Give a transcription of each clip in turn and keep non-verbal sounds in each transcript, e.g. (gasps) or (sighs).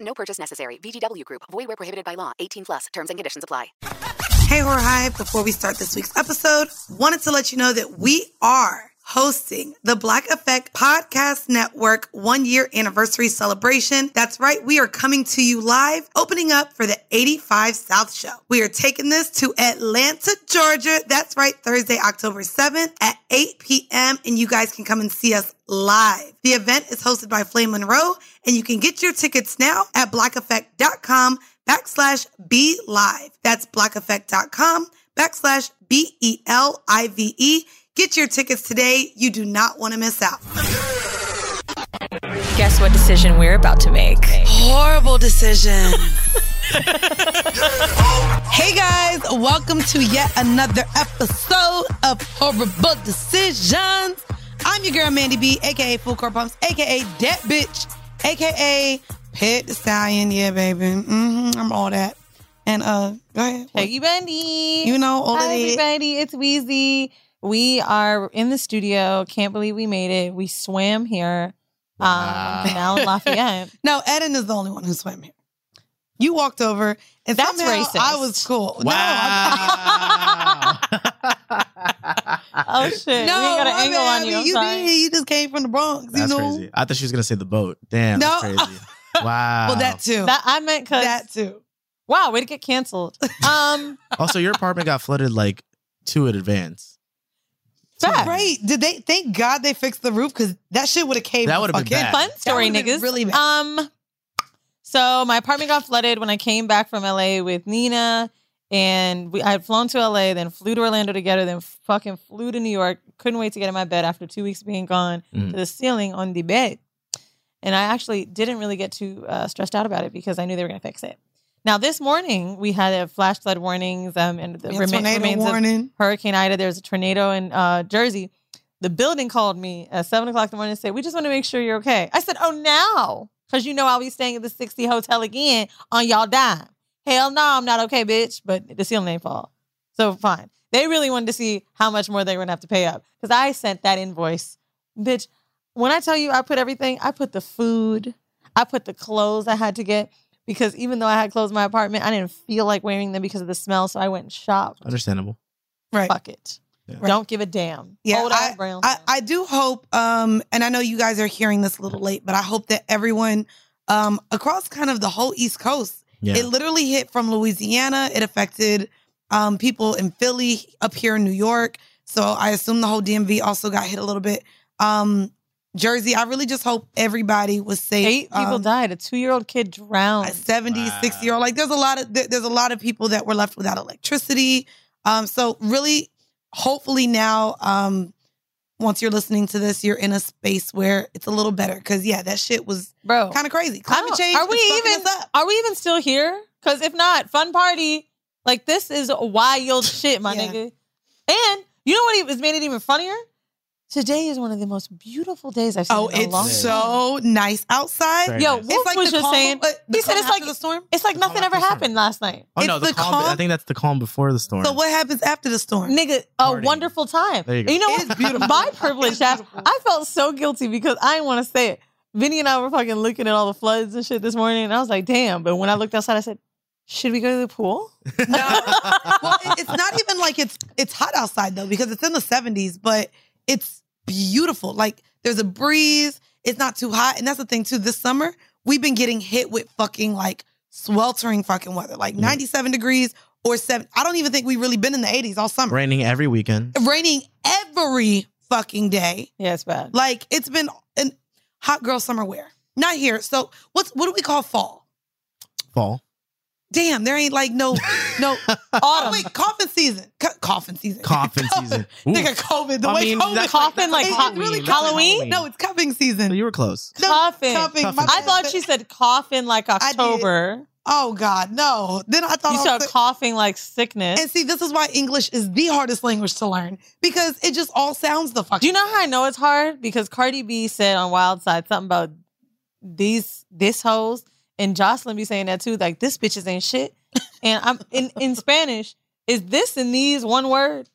No purchase necessary. VGW Group. Void where prohibited by law. 18 plus. Terms and conditions apply. Hey, Horror Hive. Before we start this week's episode, wanted to let you know that we are hosting the Black Effect Podcast Network one year anniversary celebration. That's right. We are coming to you live, opening up for the 85 South Show. We are taking this to Atlanta, Georgia. That's right. Thursday, October 7th at 8 p.m. And you guys can come and see us live. The event is hosted by Flame Monroe and you can get your tickets now at blackeffect.com backslash be live. That's blackeffect.com backslash B E L I V E. Get your tickets today. You do not want to miss out. Guess what decision we're about to make? Horrible decision. (laughs) hey guys, welcome to yet another episode of Horrible Decisions. I'm your girl Mandii B, aka Full Court Pumps, aka That Bitch, aka Pet the Stallion. Yeah, baby. Mm-hmm, I'm all that. And uh, go ahead. Hey, you Bendy. You know, all Hi, of it. everybody. It's Weezy. We are in the studio. Can't believe we made it. We swam here. Um, Canal in Lafayette. (laughs) No, Eden is the only one who swam here. You walked over, and That's racist. I was cool. Wow. (laughs) (laughs) Oh shit! No, we got an angle bad. on you. I mean, you sorry. did. You just came from the Bronx. That's you know? crazy. I thought she was gonna say the boat. Damn, that's No. crazy. (laughs) Wow. Well, that too. That I meant because that too. wow, way to get canceled. Um, (laughs) also, your apartment got flooded like two in advance. fact. Right? Did they? Thank God they fixed the roof because that shit would have caved. That would've been bad. fun story, would've been niggas. really bad. Um, so my apartment got flooded when I came back from LA with Nina, and we, I had flown to LA, then flew to Orlando together, then fucking flew to New York. Couldn't wait to get in my bed after two weeks being gone Mhm. to the ceiling on the bed, and I actually didn't really get too uh, stressed out about it because I knew they were going to fix it. Now this morning we had a flash flood warnings um, and the Yeah, rema- tornado remains of. Hurricane Ida. There's a tornado in uh, Jersey. The building called me at seven o'clock in the morning and said, "We just want to make sure you're okay." I said, "Oh, now, because you know I'll be staying at the 60 hotel again on y'all dime." Hell no, I'm not okay, bitch. But the ceiling ain't fall, so fine. They really wanted to see how much more they were gonna have to pay up because I sent that invoice, bitch. When I tell you I put everything, I put the food, I put the clothes I had to get because even though I had clothes in my apartment, I didn't feel like wearing them because of the smell, so I went and shopped. Understandable. Right. Fuck it. Don't give a damn. Yeah, Hold I, on, Brown. I, I do hope, um, and I know you guys are hearing this a little late, but I hope that everyone um, across kind of the whole East Coast, Yeah. it literally hit from Louisiana. It affected um, people in Philly, up here in New York. So I assume the whole DMV also got hit a little bit. Um, Jersey, I really just hope everybody was safe. Eight people Um, died. A two-year-old kid drowned. a 70 60 year old like there's a lot of there's a lot of people that were left without electricity um so really hopefully now um once you're listening to this you're in a space where it's a little better because yeah that shit was Bro, kind of crazy climate change Are we even? Are we even still here? Because if not, fun party. Like this is wild (laughs) shit, my Yeah. nigga. And you know what? It was made it even funnier. Today is one of the most beautiful days I've seen Oh, in a long it's time. so nice outside. Very Yo, nice. Wolf like was the just calm- saying. uh, he said it's like the storm? It's like nothing ever after storm. happened last night. Oh no, It's the, the calm. calm- I think that's the calm before the storm. So what happens after the storm? Nigga, a Party. wonderful time. There you go. And know It what? is beautiful. (laughs) My privilege, It's beautiful. I felt so guilty because I didn't want to say it. Vinny and I were fucking looking at all the floods and shit this morning, and I was like, damn. But when I looked outside, I said, should we go to the pool? No. (laughs) well, it- it's not even like it's it's hot outside though because it's in the 70s, but it's beautiful. Like there's a breeze. It's not too hot, and that's the thing too. This summer we've been getting hit with fucking like sweltering fucking weather, like 97 degrees or seven. I don't even think we've really been in the 80s all summer. Raining every weekend. Raining every fucking day. Yeah, it's bad. Like it's been an hot girl summer wear. Not here. So what's what do we call fall? Fall. Damn, there ain't like no no Autumn. (laughs) Oh, wait, coffin season. Co- coffin season. Coffin (laughs) season. Nigga, COVID. The I way mean, COVID. that's Coffin like It's co- really Halloween? No, it's cuffing So season. you were close. No, Coffin. cuffing. Coffin. I thought she said coughing like. October. Oh God, no. Then I thought You I start was- coughing like sickness. And see, this is why English is the hardest language to learn because it just all sounds the fucking. Do you know how I know it's hard? Because Cardi B said on Wild Side something about these this hoes, and Jocelyn be saying that too. Like this bitches ain't shit. And I'm in in Spanish. Is this and these one word?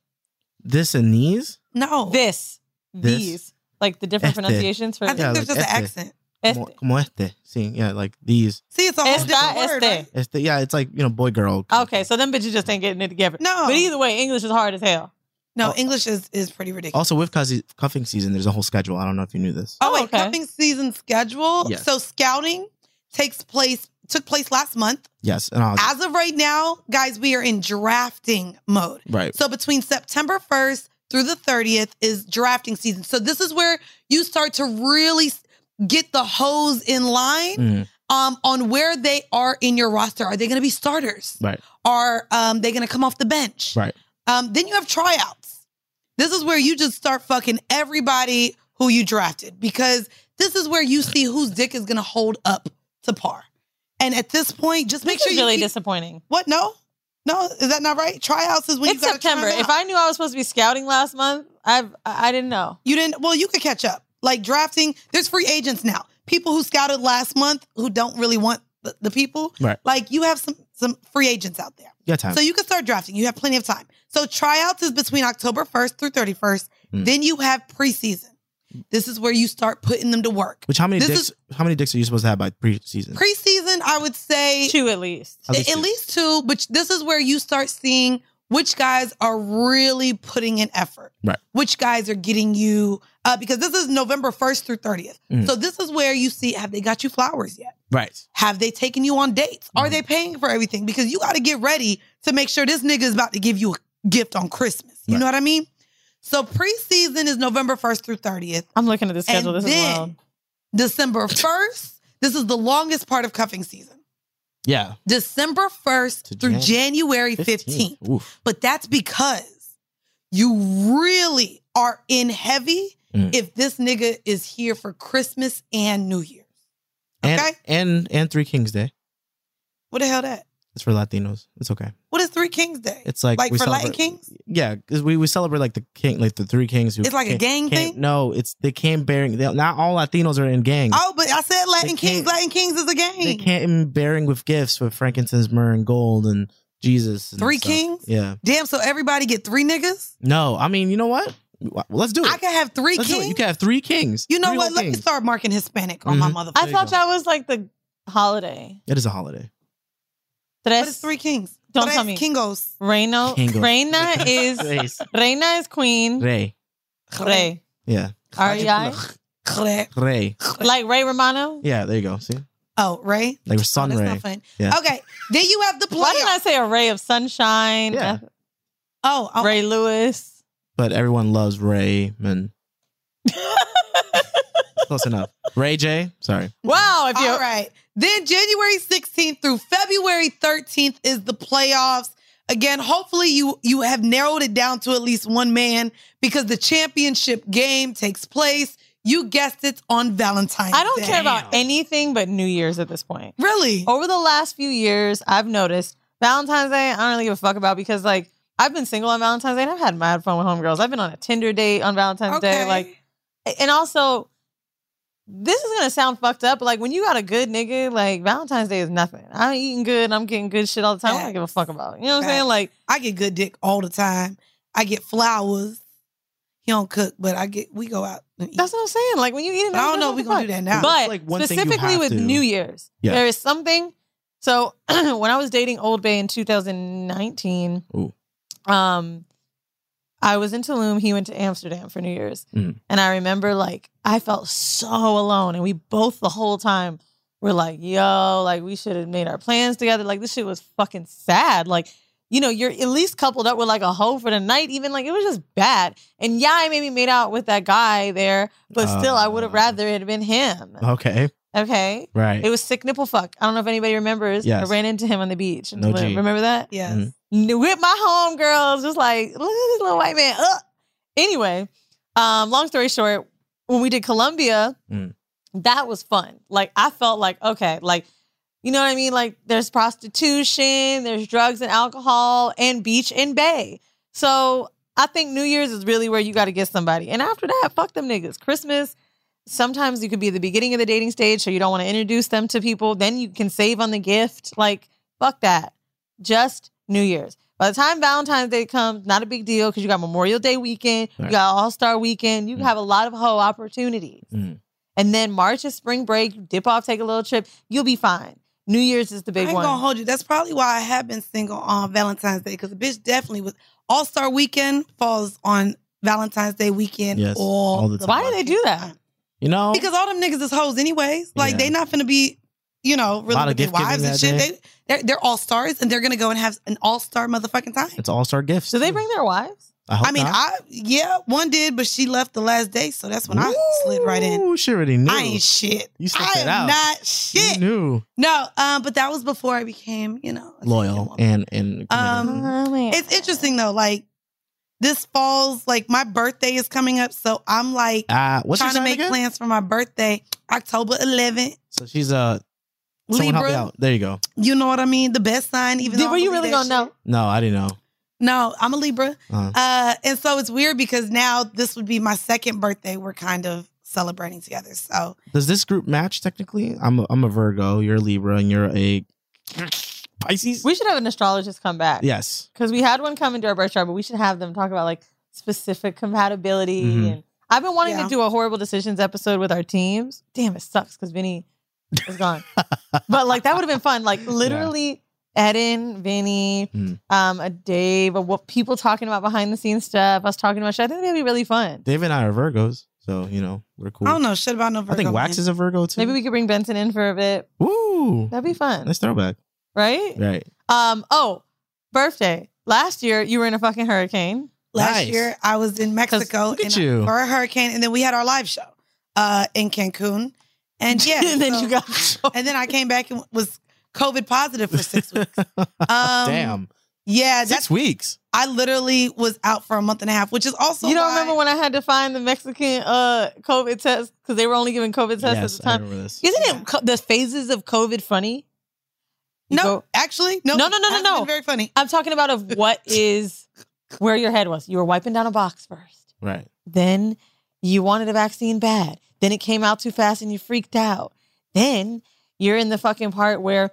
This and these. No, This, This? these, like the different Este. pronunciations for I think Yeah, there's like just an accent. Como, este. como este. See, yeah, like these. See, it's a whole Esta, different word. este. right? Este, yeah, it's like you know, boy, girl. Okay, so them bitches just ain't getting it together. No. but either way, English is hard as hell. No, Oh. English is is pretty ridiculous. Also, with cuzzy- cuffing season, there's a whole schedule. I don't know if you knew this. Oh, Oh, wait, okay. cuffing season schedule. Yes. So scouting takes place took place last month. Yes, and I'll, As of right now, guys, we are in drafting mode. right. So between September 1st through the 30th is drafting season. So this is where you start to really get the hose in line Mhm. um, on where they are in your roster. Are they going to be starters? Right. Are um, they going to come off the bench? Right. Um, then you have tryouts. This is where you just start fucking everybody who you drafted because this is where you see whose dick is going to hold up to par. And at this point, just make This sure is you really keep- disappointing. what? No, no, is that not right? Tryouts is when It's you September. try If out. I knew I was supposed to be scouting last month, I've I I didn't know. you didn't, well, you could catch up. Like drafting, there's free agents now. People who scouted last month who don't really want the, the people. Right. Like you have some some free agents out there. You got time. So you can start drafting. You have plenty of time. So tryouts is between October 1st through 31st. Mm. Then you have preseason. This is where you start putting them to work. Which how many This dicks? is- how many dicks are you supposed to have by preseason? Preseason, I would say Two at least. At least at two. least two, but this is where you start seeing which guys are really putting in effort. Right. Which guys are getting you, uh, because this is November 1st through 30th. Mhm. So this is where you see have they got you flowers yet? Right. Have they taken you on dates? Are Mm-hmm. they paying for everything? Because you got to get ready to make sure this nigga is about to give you a gift on Christmas. You Right. know what I mean? So preseason is November 1st through 30th. I'm looking at the schedule. And this is then wild. December 1st, this is the longest part of cuffing season. Yeah. December 1st To through Jan- January 15th. 15th. But that's because you really are in heavy Mm. if this nigga is here for Christmas and New Year's. And, Okay. and and Three Kings Day. What the hell that? It's for Latinos. It's okay. What is Three Kings Day? It's like like we for Latin celebrate- Kings? Yeah, because we, we celebrate like the king, like the three kings. Who It's like a gang came- came- thing? No, it's they came bearing. They, not all Latinos are in gangs. Oh, but I said Latin They Kings. can't- Latin Kings is a gang. They gang. came bearing with gifts with frankincense, myrrh, and gold, and Jesus. and Three stuff. kings? Yeah. Damn, so everybody get three niggas? No, I mean, you know what? Well, Let's do it. I can have 3 Let's do kings. You can have three kings. You know Three what? whole Let me kings. start marking Hispanic on my Mhm. motherfucker. I There you thought go. that was like the holiday. It is a holiday. Did I What is three kings? Don't Tres tell me. Kingos. Reino, Kingos. Reina (laughs) is Reina is queen. Rey. Rey. Yeah. R E I. Cre- Rey. Like Ray Romano. Yeah, there you go. See? Oh, Ray? Like Oh, sun that's ray. not fun. Yeah. Okay. Then you have the play. Why didn't I say a ray of sunshine? Yeah. Oh, oh, Ray Lewis. But everyone loves Raymond. (laughs) Close enough. Ray J. Sorry. Wow, if you All right. Then January 16th through February 13th is the playoffs. Again, hopefully you you have narrowed it down to at least one man because the championship game takes place. You guessed it on Valentine's Day. I don't Day. care about anything but New Year's at this point. Really? Over the last few years, I've noticed Valentine's Day, I don't really give a fuck about because like I've been single on Valentine's Day and I've had mad fun with homegirls. I've been on a Tinder date on Valentine's Day. Like, and also, this is gonna sound fucked up, but like when you got a good nigga, like Valentine's Day is nothing. I'm eating good, I'm getting good shit all the time. I don't give a fuck about it. You know what I'm saying? Like, I get good dick all the time. I get flowers. He don't cook, but I get we go out. And eat. That's what I'm saying. Like when you eat it, I don't know if we gonna do that now. But like one thing you specifically have with to- New Year's, Yeah. there is something. So (clears throat) when I was dating Old Bay in 2019, Ooh. um, I was in Tulum. He went to Amsterdam for New Year's, Mm. and I remember like I felt so alone, and we both the whole time were like, "Yo, like we should have made our plans together." Like this shit was fucking sad. Like you know, you're at least coupled up with like a hoe for the night. Even like it was just bad. And yeah, I maybe made out with that guy there, but still, I would have Uh. rather it had been him. Okay. Okay. Right. It was sick nipple fuck. I don't know if anybody remembers. Yes. I ran into him on the beach. No G. Remember that? Yes. Mhm. With my homegirls, just like, look at this little white man. Ugh. Anyway, um, long story short, when we did Colombia, Mm. that was fun. Like I felt like, okay, like, you know what I mean? Like there's prostitution, there's drugs and alcohol, and beach and bay. So I think New Year's is really where you got to get somebody. And after that, fuck them niggas. Christmas, sometimes you could be at the beginning of the dating stage, so you don't want to introduce them to people. Then you can save on the gift. Like, fuck that. Just New Year's. By the time Valentine's Day comes, not a big deal because you got Memorial Day weekend, you Right. got All Star weekend, you Mm. have a lot of hoe opportunities. Mm. And then March is spring break, you dip off, take a little trip, you'll be fine. New Year's is the I big ain't one. gonna hold you. That's probably why I have been single on Valentine's Day because the bitch definitely was. All Star Weekend falls on Valentine's Day weekend. Yes, all, all the time. Why do they do that? You know, Because all them niggas is hoes anyways. Like Yeah. they not finna be, you know, really Lot of with their gift giving wives and shit. day. They they're, they're all stars and they're gonna go and have an all star motherfucking time. it's all star gifts. Do they bring their wives? I, hope I mean, not. I yeah, one did, but she left the last day, so that's when I slid right in. Ooh, she already knew. I ain't shit. You slipped I am out. not You shit. knew No, um, but that was before I became, you know, loyal and and. Um, Oh. It's interesting though, like this falls like my birthday is coming up, so I'm like uh, what's trying to make again? plans for my birthday, October 11th. So she's uh someone help me Libra, out. There you go. you know what I mean? The best sign, even Did- though I were you really that gonna know? No, I didn't know. No, I'm a Libra. Uh, Uh, and so it's weird because now this would be my second birthday. We're kind of celebrating together. So does this group match technically? I'm a, I'm a Virgo. You're a Libra, and you're a Pisces. We should have an astrologist come back. yes. Because we had one come into our birth chart, but we should have them talk about like specific compatibility. Mhm. And I've been wanting Yeah. to do a horrible decisions episode with our teams. Damn, it sucks because Vinny is gone. but like that would have been fun. Like literally Eden, Vinny, Mm. um, a Dave, a, what people talking about behind the scenes stuff, us talking about shit. I think that'd be really fun. Dave and I are Virgos, so you know we're cool. I don't know shit about no Virgo. I think Wax man. is a Virgo too. Maybe we could bring Benson in for a bit. Woo! That'd be fun. Nice throwback. Right? Right. Um, oh, birthday. Last year you were in a fucking hurricane. Last Nice. year I was in Mexico Look at and- you. for a hurricane, and then we had our live show uh, in Cancun. And (laughs) yeah, and then so- you got and then I came back and was COVID positive for six (laughs) weeks. Um, Damn. Yeah, Six that's weeks. I literally was out for a month and a half, which is also you don't why- remember when I had to find the Mexican uh COVID test because they were only giving COVID tests yes, at the I time. remember this. Isn't it co- the phases of COVID funny? You No, go- actually, no, No, no, no, no, no. Very funny. I'm talking about of what (laughs) is where your head was. You were wiping down a box first. Right. Then you wanted a vaccine bad. Then it came out too fast and you freaked out. Then you're in the fucking part where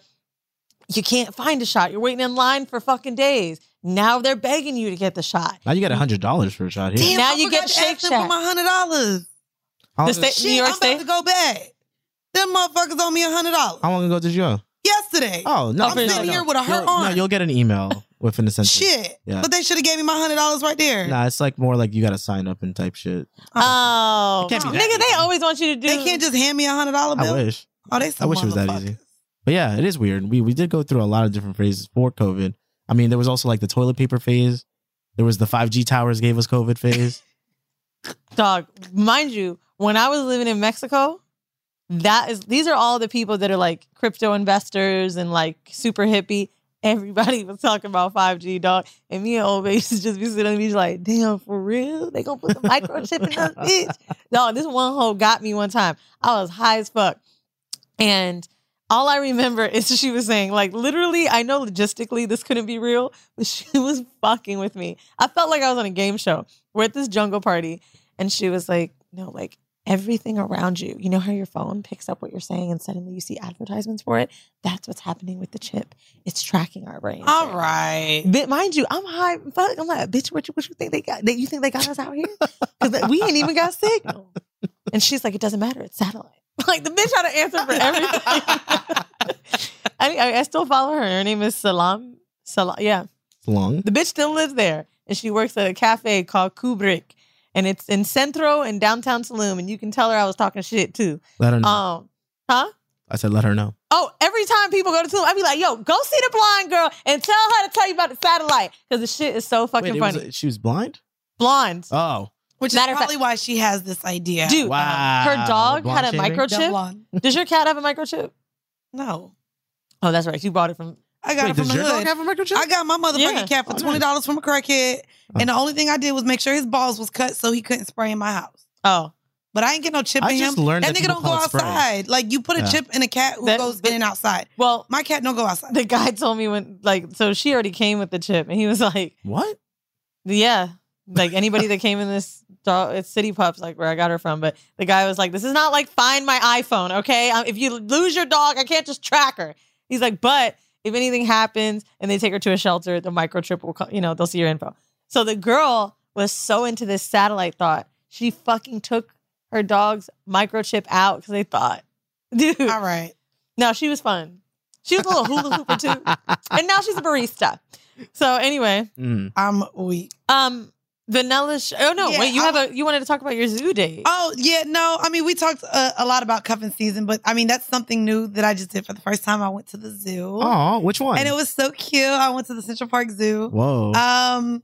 you can't find a shot. You're waiting in line for fucking days. Now they're begging you to get the shot. Now you got a hundred dollars for a shot here. Damn, Now I you get to Shake ask them for Shack. my hundred dollars. The long- state- New Shit, York I'm State? about to go back. Them motherfuckers owe me a hundred dollars how long ago did you go? yesterday. Oh no! I'm no, sitting no. here with a hurt You'll- arm. No, you'll get an email with an incentive. Shit, Yeah. but they should have gave me my hundred dollars right there. Nah, it's like more like you got to sign up and type shit. Oh, It can't nigga, they always want you to do. They can't just hand me a hundred dollar bill. I wish. Oh, they I wish it was that motherfuckers. easy. But yeah, it is weird. We we did go through a lot of different phases for COVID. I mean, there was also like the toilet paper phase. There was the 5G towers gave us COVID phase. (laughs) dog. Mind you, when I was living in Mexico, that is these are all the people that are like crypto investors and like super hippie. Everybody was talking about 5G, dog. And me and old to (laughs) just be sitting on the beach like, damn, for real? They gonna put the microchip in us, bitch. (laughs) Dog, this one hoe got me one time. I was high as fuck. And all I remember is (laughs) she was saying, like, literally, I know logistically this couldn't be real, but she was fucking with me. I felt like I was on a game show. We're at this jungle party, and she was like, no, like, everything around you, you know how your phone picks up what you're saying and suddenly you see advertisements for it? That's what's happening with the chip. It's tracking our brains. All right. But mind you, I'm high. Fuck, I'm like, bitch, what you, what you think they got? They, you think they got us out here? Because we ain't even got signal. And she's like, it doesn't matter. It's satellite. (laughs) Like the bitch had an answer for everything. (laughs) I, I, I still follow her. Her name is Salam. Salam. Yeah. Long. The bitch still lives there. And she works at a cafe called Kubrick. And it's in Centro and downtown Tulum. And you can tell her I was talking shit too. Let her know. Um, huh? I said, let her know. Oh, every time people go to Tulum, I be like, yo, go see the blind girl and tell her to tell you about the satellite. Because the shit is so fucking Wait, it was- funny. she was blind? Blonde. Oh. Which Matter is of fact- probably why she has this idea. Dude, Wow. her dog Blonde had a shaving? Microchip. Does your cat have a microchip? No. Oh, that's right. You bought it from. I got Wait, it from does the your hood. dog have a microchip? I got my motherfucking Yeah. cat for Oh, twenty dollars from a crackhead, Oh. and the only thing I did was make sure his balls was cut so he couldn't spray in my house. Oh, But I ain't get no chip I in just him. learned that that nigga people don't go call it spray. outside. Like you put a Yeah. chip in a cat who That- goes but- in and outside. well, My cat don't go outside. the guy told me when, like, so she already came with the chip, and he was like, What? yeah, like anybody that (laughs) came in this dog, it's City Pups, like where I got her from. But the guy was like, this is not like find my iPhone, okay? Um, if you lose your dog, I can't just track her. He's like, but if anything happens and they take her to a shelter, the microchip will, co- you know, they'll see your info. So the girl was so into this satellite thought, she fucking took her dog's microchip out because they thought, (laughs) dude, All right. Now she was fun. She was a little hula hooper too, (laughs) and now she's a barista. So anyway, Mm. I'm weak. um, vanilla. Sh- oh no, Yeah, wait, you I have a you wanted to talk about your zoo date. Oh yeah, no. I mean, we talked uh, a lot about cuffing season, but I mean that's something new that I just did for the first time. I went to the zoo, Oh, which one? and it was so cute. I went to the Central Park Zoo. Whoa. Um,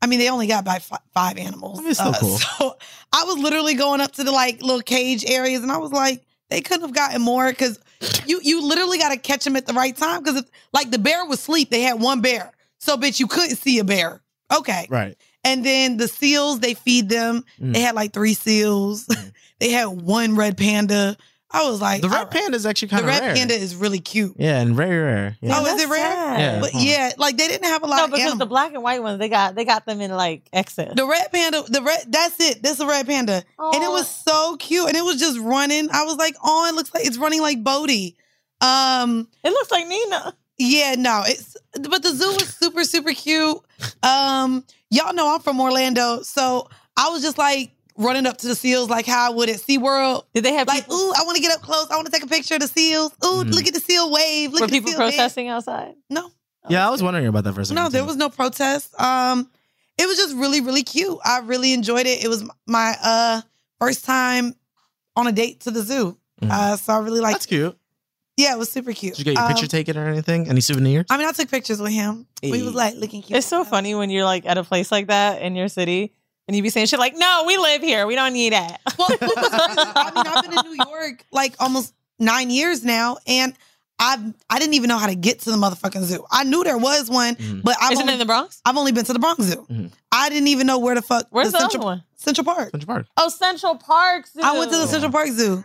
I mean, they only got by fi- five animals. I mean, it's still Uh, cool. So I was literally going up to the like little cage areas, and I was like, they couldn't have gotten more because you you literally got to catch them at the right time because like the bear was asleep. They had one bear, so bitch, you couldn't see a bear. Okay, right. And then the seals, they feed them. Mm. They had like three seals. (laughs) they had one red panda. I was like, The red all right. panda is actually The kind of the red rare. panda is really cute. Yeah, and very rare. Yeah. Oh, is it rare? sad. Yeah. But Huh. yeah, like they didn't have a lot No, because animals. the black and white ones they got they got them in like excess. The red panda, the red, that's it. That's a red panda. And it was so cute. And it was just running. I was like, oh, it looks like it's running like Bodie. Um, It looks like Nina. yeah, no, it's but the zoo was super, super cute. Um, y'all know I'm from Orlando, so I was just like running up to the seals like how I would at SeaWorld. Did they have Like, people? ooh, I want to get up close. I want to take a picture of the seals. Ooh, Mhm. look at the seal wave. Look were at the people seal dance. protesting outside? No. Yeah, I was wondering about that for a second. No, there too. was no protest. Um, it was just really, really cute. I really enjoyed it. It was my uh first time on a date to the zoo. Mhm. Uh, so I really like. That's cute. Yeah, it was super cute. Did you get your picture Um, taken or anything? Any souvenirs? I mean, I took pictures with him. We Hey. was like looking cute. It's so funny when you're like at a place like that in your city and you'd be saying shit like, "No, we live here. We don't need that." Well, what was crazy, I mean, I've been in New (laughs) York like almost nine years now, and I I didn't even know how to get to the motherfucking zoo. I knew there was one, Mhm. but I've Isn't only, it in the Bronx? I've only been to the Bronx Zoo. Mhm. I didn't even know where the fuck Where's the, Central other one? Central Park. Central Park. Oh, Central Park Zoo. I went to the Central Park Zoo,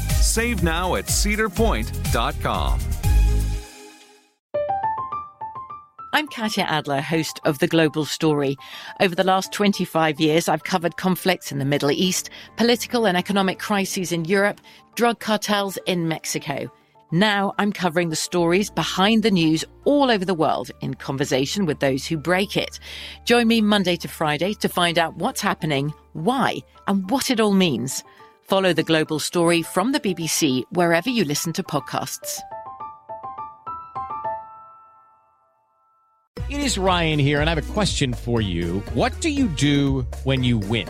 Save now at cedarpoint.com. I'm Katya Adler, host of The Global Story. Over the last 25 years, I've covered conflicts in the Middle East, political and economic crises in Europe, drug cartels in Mexico. Now I'm covering the stories behind the news all over the world in conversation with those who break it. Join me Monday to Friday to find out what's happening, why, and what it all means. Follow The Global Story from the BBC wherever you listen to podcasts. It is Ryan here, and I have a question for you. What do you do when you win?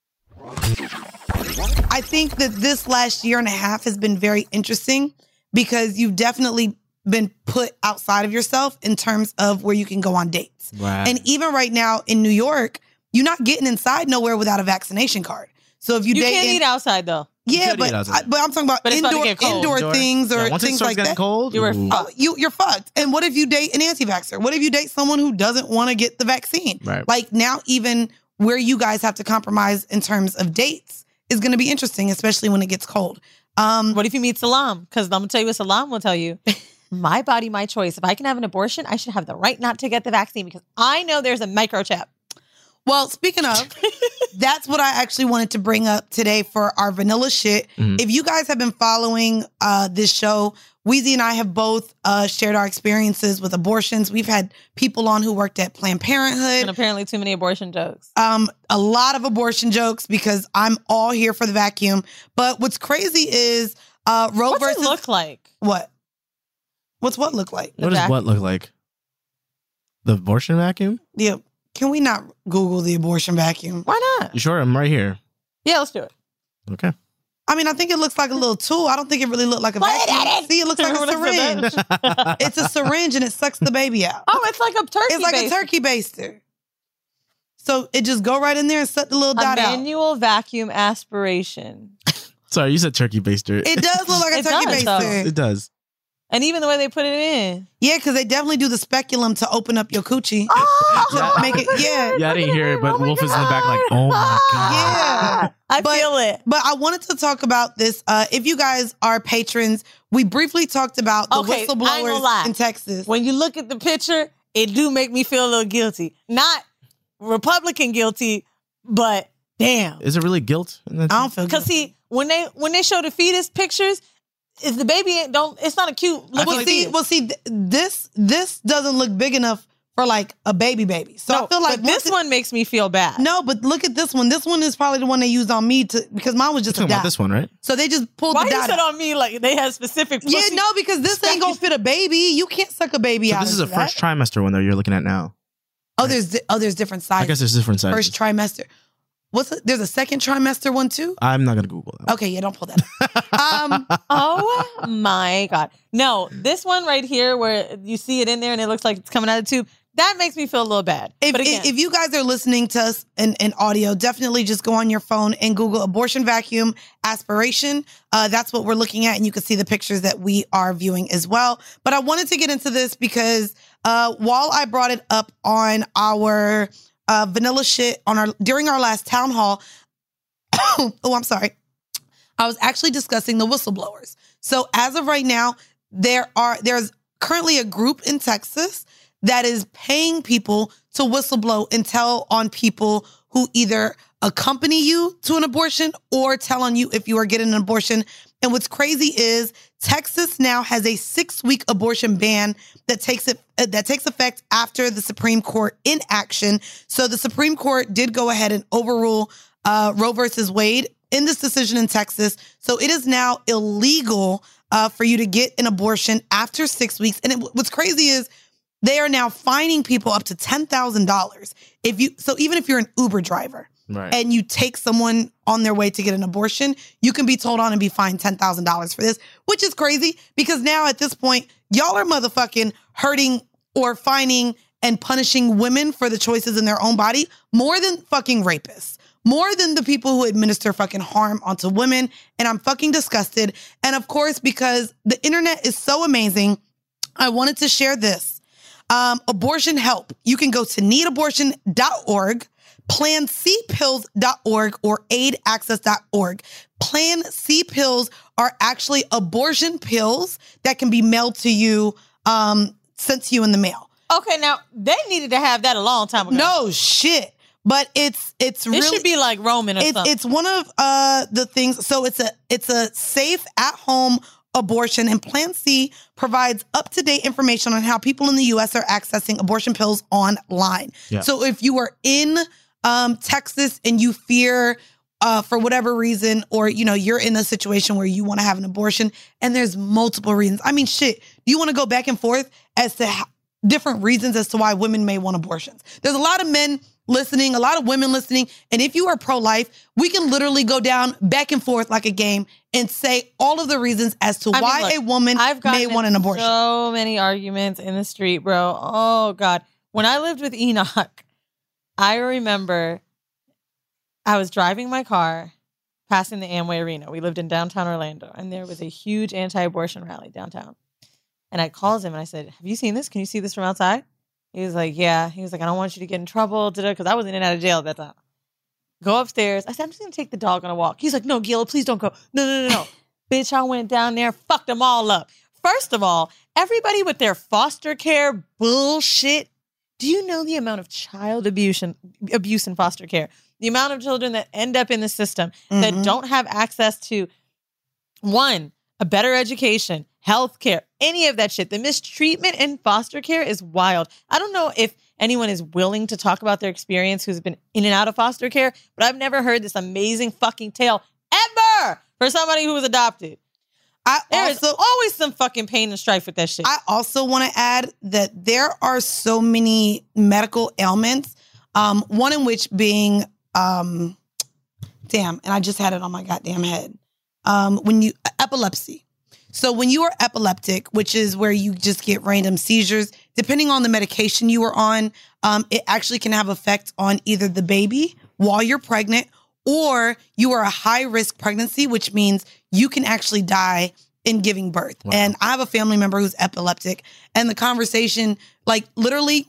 I think that this last year and a half has been very interesting because you've definitely been put outside of yourself in terms of where you can go on dates. Right. And even right now in New York, you're not getting inside nowhere without a vaccination card. So if you, You date can't in- eat outside though. Yeah, but. I, but I'm talking about But it's about indoor indoor Indoor. things or Yeah, once it things starts like getting that. cold, You were ooh. Oh, you you're fucked. And what if you date an anti-vaxxer? What if you date someone who doesn't want to get the vaccine? Right. Like now, even where you guys have to compromise in terms of dates is going to be interesting, especially when it gets cold. Um, What if you meet Salam? Because I'm gonna tell you what Salam will tell you. (laughs) my body, my choice. If I can have an abortion, I should have the right not to get the vaccine because I know there's a microchip. Well, speaking of, (laughs) that's what I actually wanted to bring up today for our vanilla shit. Mhm. If you guys have been following uh, this show, Weezy and I have both uh, shared our experiences with abortions. We've had people on who worked at Planned Parenthood. And apparently too many abortion jokes. um, a lot of abortion jokes because I'm all here for the vacuum. But what's crazy is uh, Roe What's versus it look like? what? What's what look like? What does vac- what look like? The abortion vacuum? Yeah, can we not Google the abortion vacuum? Why not? You sure? I'm right here. Yeah, let's do it. Okay. I mean, I think it looks like a little tool. I don't think it really looked like a Put it vacuum. in it. See, it looks like a syringe. (laughs) it's a syringe and it sucks the baby out. Oh, it's like a turkey. it's like base. a turkey baster. So it just go right in there and suck the little A dot out. manual vacuum aspiration. (laughs) Sorry, you said turkey baster. It does look like a It turkey does, though. baster. It does. And even the way they put it in. Yeah, because they definitely do the speculum to open up your coochie. (laughs) Oh, To make it, yeah. Yeah, I didn't hear it, but Wolf is in the back like, oh my god. Yeah. I But- feel it. But I wanted to talk about this. Uh, if you guys are patrons, we briefly talked about the Okay, I ain't gonna lie. whistleblowers in Texas. When you look at the picture, it do make me feel a little guilty. Not Republican guilty, but damn. Is it really guilt? in that- I don't feel guilty. Because good. see, when they when they show the fetus pictures, if the baby ain't don't, it's not a cute Well, looking see, well, see, th- this this doesn't look big enough for like a baby baby. So No, I feel like but this it- one makes me feel bad. No, but look at this one. This one is probably the one they used on me to because mine was You're just a talking about dot. this one, right? So they just pulled Why the you dot. said out. on me like they had specific? Yeah, no, because this ain't gonna fit a baby. You can't suck a baby So out. this is a into first trimester one that you're looking at now. Oh, there's di- oh, there's different sizes. I guess there's different sizes. first trimester. What's the, there's a second trimester one too? I'm not gonna Google that. Okay, yeah, don't pull that. um, (laughs) Oh my god! No, this one right here, where you see it in there and it looks like it's coming out of the tube, that makes me feel a little bad. if, but again, if you guys are listening to us in, in audio, definitely just go on your phone and Google abortion vacuum aspiration. Uh, that's what we're looking at, and you can see the pictures that we are viewing as well. But I wanted to get into this because uh, while I brought it up on our uh, vanilla shit on our during our last town hall, (coughs) oh, I'm sorry. I was actually discussing the whistleblowers. So as of right now, there are there's currently a group in Texas that is paying people to whistleblow and tell on people who either accompany you to an abortion or tell on you if you are getting an abortion. And what's crazy is Texas now has a six week abortion ban that takes it uh, that takes effect after the Supreme Court inaction. So the Supreme Court did go ahead and overrule uh, Roe versus Wade in this decision in Texas. So it is now illegal uh, for you to get an abortion after six weeks. And it, what's crazy is they are now fining people up to ten thousand dollars if you. So even if you're an Uber driver Right. and you take someone on their way to get an abortion, you can be told on and be fined ten thousand dollars for this, which is crazy because now at this point, y'all are motherfucking hurting or fining and punishing women for the choices in their own body more than fucking rapists. More than the people who administer fucking harm onto women. And I'm fucking disgusted. And of course, because the internet is so amazing, I wanted to share this. Um, abortion help. You can go to needabortion.org, plancpills.org, or aidaccess.org. Plan C pills are actually abortion pills that can be mailed to you, um, sent to you in the mail. okay, now they needed to have that a long time ago. No shit. but it's it's It really should be like Roman or it's, something. it's one of uh the things so it's a it's a safe at home abortion and plan c provides up-to-date information on how people in the us are accessing abortion pills online Yeah. so if you are in um texas and you fear uh, for whatever reason, or you know, you're in a situation where you want to have an abortion, and there's multiple reasons. I mean, shit, you want to go back and forth as to how, different reasons as to why women may want abortions. There's a lot of men listening, a lot of women listening, and if you are pro-life, we can literally go down back and forth like a game and say all of the reasons as to I mean, why look, a woman I've may want an abortion. So many arguments in the street, bro. Oh God. When I lived with Enoch, I remember I was driving my car passing the Amway Arena. We lived in downtown Orlando, and there was a huge anti-abortion rally downtown. And I called him and I said, "Have you seen this? Can you see this from outside?" He was like, "Yeah." He was like, "I don't want you to get in trouble," because I was in and out of jail at that time. Go upstairs. I said, "I'm just gonna take the dog on a walk." He's like, "No, Gil, please don't go." No, no, no, no. (laughs) Bitch, I went down there, fucked them all up. First of all, everybody with their foster care bullshit. Do you know the amount of child abuse and abuse in foster care? The amount of children that end up in the system that Mhm. don't have access to one, a better education, health care, any of that shit. The mistreatment in foster care is wild. I don't know if anyone is willing to talk about their experience who's been in and out of foster care, but I've never heard this amazing fucking tale ever for somebody who was adopted. I There is also always some fucking pain and strife with that shit. I also want to add that there are so many medical ailments. Um, one in which being, um, damn, and I just had it on my goddamn head. Um, when you epilepsy. So when you are epileptic, which is where you just get random seizures, depending on the medication you are on, um, it actually can have effect on either the baby while you're pregnant, or you are a high risk pregnancy, which means you can actually die in giving birth. And I have a family member who's epileptic, and the conversation, like literally,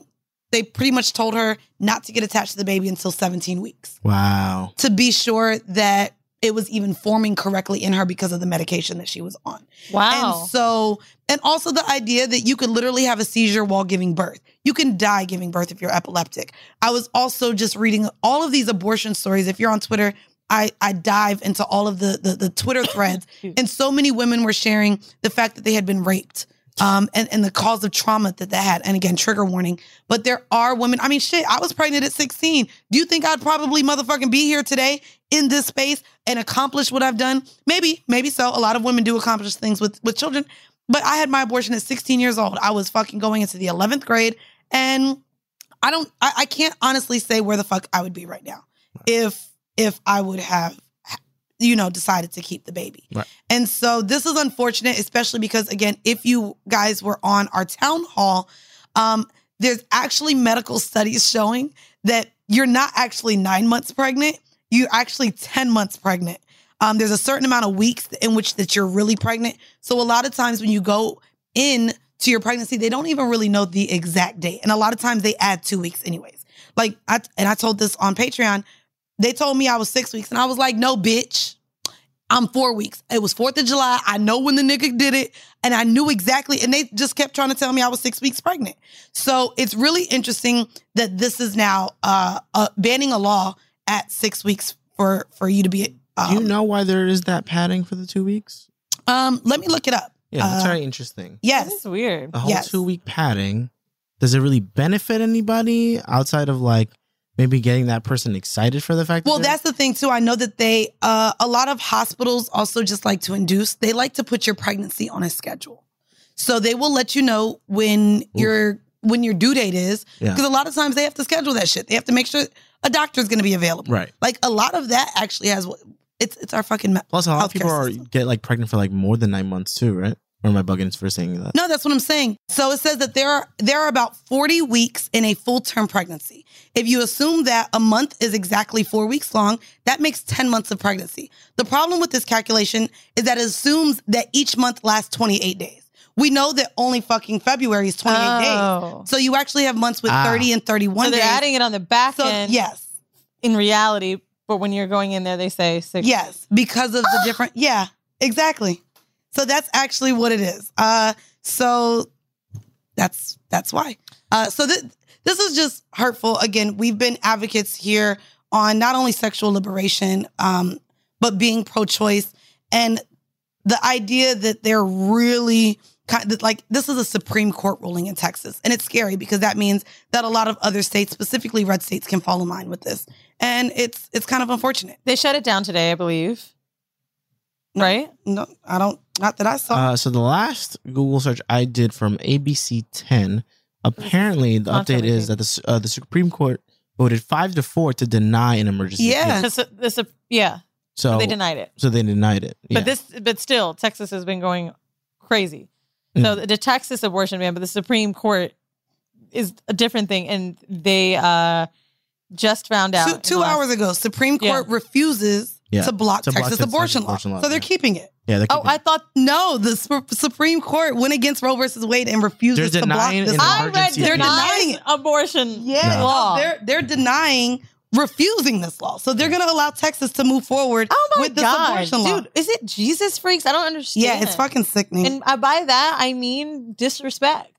they pretty much told her not to get attached to the baby until 17 weeks Wow. to be sure that it was even forming correctly in her because of the medication that she was on. Wow. And so, and also the idea that you could literally have a seizure while giving birth. You can die giving birth if you're epileptic. I was also just reading all of these abortion stories. If you're on Twitter, I, I dive into all of the, the, the Twitter threads, (coughs) and so many women were sharing the fact that they had been raped. Um, and, and the cause of trauma that they had. And again, trigger warning. But there are women. I mean, shit, I was pregnant at 16. Do you think I'd probably motherfucking be here today in this space and accomplish what I've done? Maybe, maybe so. A lot of women do accomplish things with, with children. But I had my abortion at 16 years old. I was fucking going into the 11th grade. And I don't, I, I can't honestly say where the fuck I would be right now if, if I would have, you know, decided to keep the baby. Right. And so this is unfortunate, especially because again, if you guys were on our town hall, um, there's actually medical studies showing that you're not actually nine months pregnant, you're actually 10 months pregnant. Um, there's a certain amount of weeks in which that you're really pregnant. So a lot of times when you go in to your pregnancy, they don't even really know the exact date. And a lot of times they add two weeks anyways. Like I and I told this on Patreon, they told me I was six weeks, and I was like, no, bitch. I'm four weeks. It was Fourth of July. I know when the nigga did it, and I knew exactly. And they just kept trying to tell me I was six weeks pregnant. So it's really interesting that this is now uh, uh banning a law at six weeks for for you to be. Um, Do you know why there is that padding for the two weeks? Um, let me look it up. Yeah, that's Uh, very interesting. Yes, It's weird. A whole yes. two week padding. Does it really benefit anybody outside of like maybe getting that person excited for the fact? Well, that that's the thing too. I know that they, uh, a lot of hospitals also just like to induce. They like to put your pregnancy on a schedule, so they will let you know when your when your due date is. Yeah. Because a lot of times they have to schedule that shit. They have to make sure a doctor's going to be available. right. Like a lot of that actually has. It's it's our fucking. Plus, a lot of people are get like pregnant for like more than nine months too, right? Or am I bugging for saying that? No, that's what I'm saying. So it says that there are there are about 40 weeks in a full term pregnancy. If you assume that a month is exactly four weeks long, that makes 10 months of pregnancy. The problem with this calculation is that it assumes that each month lasts 28 days. We know that only fucking February is 28 Oh. days. So you actually have months with Ah. 30 and 31 So they're days. adding it on the back so end. yes. In reality, but when you're going in there, they say six. Yes, because of the (gasps) different. Yeah, exactly. So that's actually what it is. Uh, so that's that's why. Uh, so th- this is just hurtful. Again, we've been advocates here on not only sexual liberation, um, but being pro-choice, and the idea that they're really kind of like this is a Supreme Court ruling in Texas, and it's scary because that means that a lot of other states, specifically red states, can fall in line with this, and it's it's kind of unfortunate. They shut it down today, I believe. Right? No, I don't. Not that I saw. Uh, so the last Google search I did from ABC 10, apparently the update is that the uh, the Supreme Court voted five to four to deny an emergency. Yeah. appeal. This, this, yeah. So they denied it. So they denied it. Yeah. But this, but still, Texas has been going crazy. So the, the Texas abortion ban, but the Supreme Court is a different thing, and they uh just found out two, in two the last- hours ago, Supreme Yeah. Court refuses Yeah, to block to block Texas Texas abortion law. abortion law, So they're yeah. keeping it. yeah, they're Oh, I thought no. The Sup- Supreme Court went against Roe versus Wade and refuses They're to block denying this. I read they're appeal. denying abortion. Yeah, No. law. they're they're denying refusing this law. So they're going to allow Texas to move forward Oh my with this god, abortion law. dude! Is it Jesus freaks? I don't understand. yeah, it's fucking sickening. And I, by that I mean disrespect.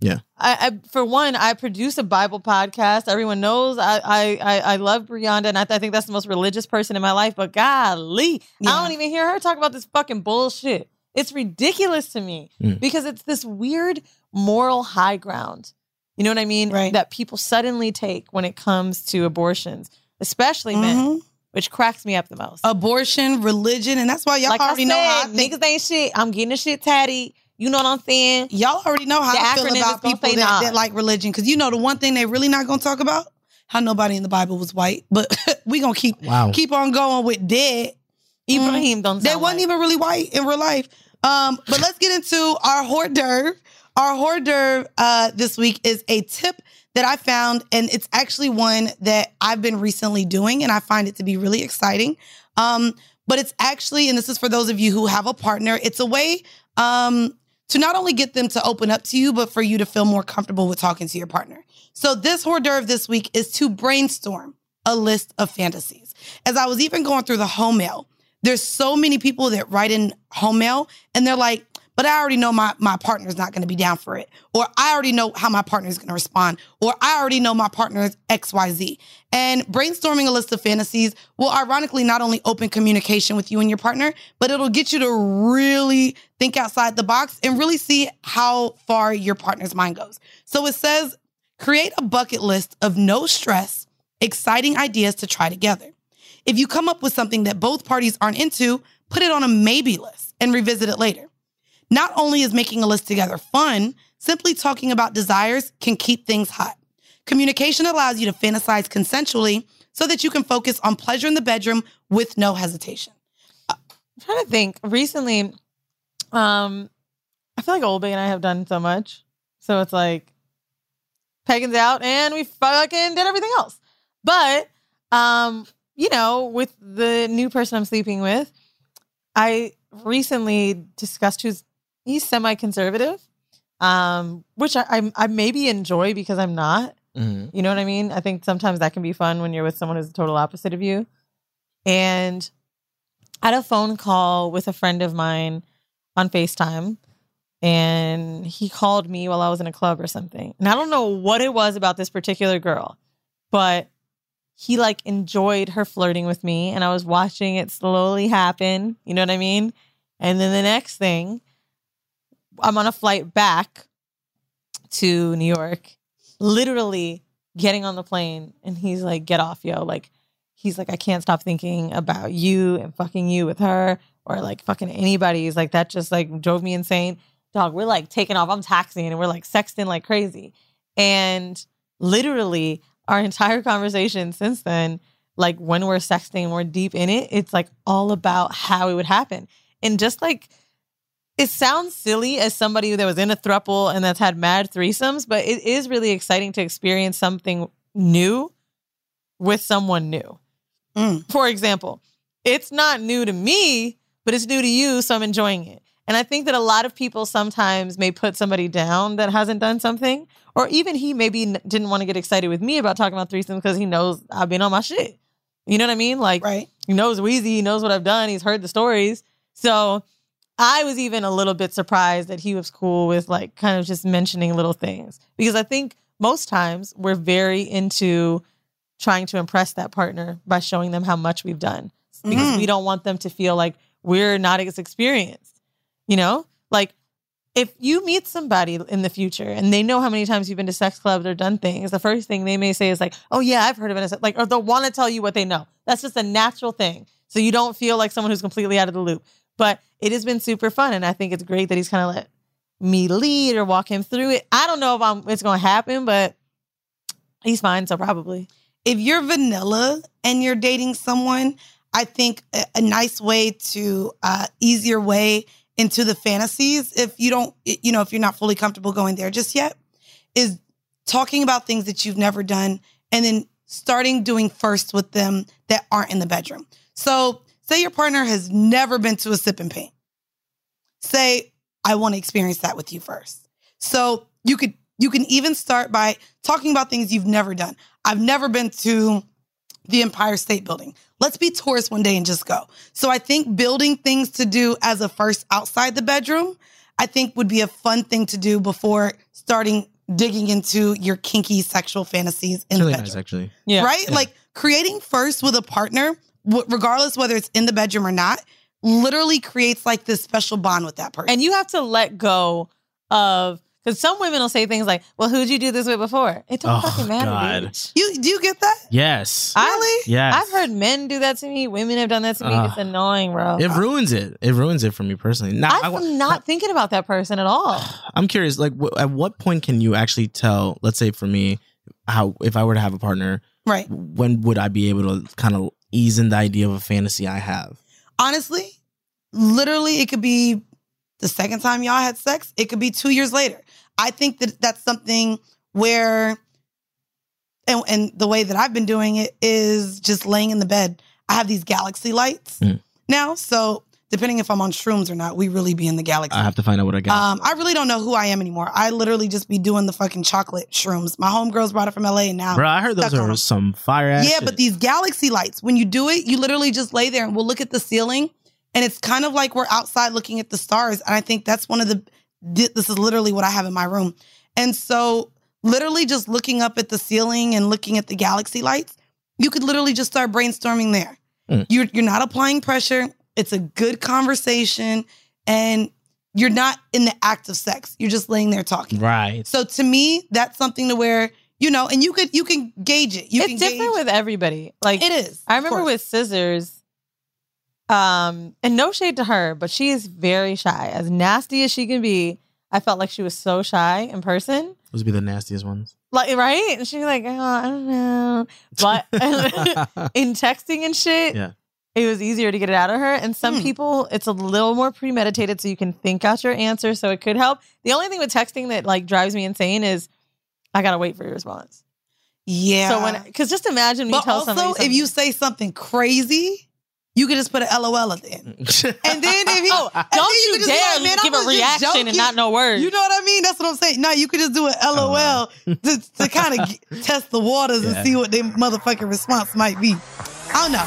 Yeah. I, I for one, I produce a Bible podcast. Everyone knows I I I, I love Brianda, and I, I think that's the most religious person in my life. But golly, I don't even hear her talk about this fucking bullshit. It's ridiculous to me Mm. because it's this weird moral high ground. You know what I mean? Right. That people suddenly take when it comes to abortions, especially men, Mhm. which cracks me up the most. abortion, religion, and that's why y'all like already I know how I think. niggas ain't shit. I'm getting the shit tatty. You know what I'm saying? Y'all already know how The I feel about people that, nah. that like religion. Because you know the one thing they really not gonna talk about how nobody in the Bible was white, but (laughs) we gonna keep Wow. keep on going with dead. Ibrahim don't They wasn't even really white in real life. Um, but let's get into our hors d'oeuvre. Our hors d'oeuvre uh, this week is a tip that I found, and it's actually one that I've been recently doing, and I find it to be really exciting. Um, but it's actually, and this is for those of you who have a partner, it's a way um, to not only get them to open up to you, but for you to feel more comfortable with talking to your partner. So this hors d'oeuvre this week is to brainstorm a list of fantasies. As I was even going through the home mail, there's so many people that write in home mail and they're like, but I already know my, my partner's not going to be down for it. Or I already know how my partner's going to respond. Or I already know my partner's XYZ. And brainstorming a list of fantasies will ironically not only open communication with you and your partner, but it'll get you to really think outside the box and really see how far your partner's mind goes. So it says, create a bucket list of no stress, exciting ideas to try together. If you come up with something that both parties aren't into, put it on a maybe list and revisit it later. Not only is making a list together fun, simply talking about desires can keep things hot. Communication allows you to fantasize consensually so that you can focus on pleasure in the bedroom with no hesitation. I'm trying to think. Recently, um, I feel like Old and I have done so much. So it's like Pagan's out and we fucking did everything else. But um, you know, with the new person I'm sleeping with, I recently discussed who's he's semi-conservative. Um, which I, I I maybe enjoy because I'm not. Mhm. You know what I mean? I think sometimes that can be fun when you're with someone who's the total opposite of you. And I had a phone call with a friend of mine on FaceTime. And he called me while I was in a club or something. And I don't know what it was about this particular girl, but he like enjoyed her flirting with me. And I was watching it slowly happen. You know what I mean? And then the next thing, I'm on a flight back to New York, literally getting on the plane. And he's like, get off, yo. Like, he's like, I can't stop thinking about you and fucking you with her or like fucking anybody. He's like, that just like drove me insane. Dog, we're like taking off. I'm taxiing and we're like sexting like crazy. And literally, our entire conversation since then, like when we're sexting we're deep in it, it's like all about how it would happen. And just like, it sounds silly as somebody that was in a thruple and that's had mad threesomes, but it is really exciting to experience something new with someone new. Mm. For example, it's not new to me, but it's new to you, so I'm enjoying it. And I think that a lot of people sometimes may put somebody down that hasn't done something, or even he maybe n- didn't want to get excited with me about talking about threesomes because he knows I've been on my shit. You know what I mean? Like, right. he knows Weezy, he knows what I've done, he's heard the stories. So I was even a little bit surprised that he was cool with like kind of just mentioning little things because I think most times we're very into trying to impress that partner by showing them how much we've done because Mhm. we don't want them to feel like we're not as experienced. You know, like if you meet somebody in the future and they know how many times you've been to sex clubs or done things, the first thing they may say is like, "Oh yeah, I've heard of it." Like, or they'll want to tell you what they know. That's just a natural thing, so you don't feel like someone who's completely out of the loop. But it has been super fun, and I think it's great that he's kind of let me lead or walk him through it. I don't know if I'm, it's going to happen, but he's fine, so probably. if you're vanilla and you're dating someone, I think a, a nice way to uh, ease your way into the fantasies, if you don't, you know, if you're not fully comfortable going there just yet, is talking about things that you've never done and then starting doing first with them that aren't in the bedroom. So, say your partner has never been to a sip and paint. Say, I want to experience that with you first. So, you could you can even start by talking about things you've never done. I've never been to the Empire State Building. Let's be tourists one day and just go. So I think building things to do as a first outside the bedroom, I think would be a fun thing to do before starting digging into your kinky sexual fantasies in It's really the bedroom. nice, actually. Right? Like creating first with a partner, w- regardless whether it's in the bedroom or not, literally creates like this special bond with that person. And you have to let go of because some women will say things like, "Well, who'd you do this with before?" It don't Oh, fucking matter. God. You do you get that? Yes. Really? Yes. I've heard men do that to me. Women have done that to me. Ugh. it's annoying, bro. It ruins it. It ruins it for me personally. Now, I, I'm not thinking about that person at all. (sighs) I'm curious. Like, wh- at what point can you actually tell? Let's say for me, how if I were to have a partner, Right. When would I be able to kind of ease in the idea of a fantasy I have? honestly, literally, it could be the second time y'all had sex. It could be two years later. I think that that's something where, and, and the way that I've been doing it is just laying in the bed. I have these galaxy lights mm. now. So depending if I'm on shrooms or not, we really be in the galaxy. I have to find out what I got. Um, I really don't know who I am anymore. I literally just be doing the fucking chocolate shrooms. My homegirls brought it from LA and now. Bro, I heard those are on are 'em. some fire ass. Yeah, shit. but these galaxy lights, when you do it, you literally just lay there and we'll look at the ceiling and it's kind of like we're outside looking at the stars. And I think that's one of the, this is literally what I have in my room. And so, literally just looking up at the ceiling and looking at the galaxy lights, you could literally just start brainstorming there. Mm. You're, you're not applying pressure, it's a good conversation, and you're not in the act of sex. You're just laying there talking. right. So to me, that's something to where you know, and you could you can gauge it. You it's can different gauge- with everybody. Like It is, I remember with scissors. Um, and no shade to her, but she is very shy. As nasty as she can be, I felt like she was so shy in person. Those would be the nastiest ones. Like right? And she was like, oh, I don't know. But (laughs) (laughs) in texting and shit, Yeah. It was easier to get it out of her. And Hmm. some people, it's a little more premeditated, so you can think out your answer. So it could help. The only thing with texting that like drives me insane is I gotta wait for your response. Yeah. So when, because just imagine me but tell also, somebody if you say something crazy, you could just put an LOL at the end. (laughs) And then if he, Oh, and don't you you just dare like, give I a was just reaction and not know words. You know what I mean? That's what I'm saying. No, you could just do an LOL to, to kind of (laughs) test the waters Yeah. and see what their motherfucking response might be. I don't know.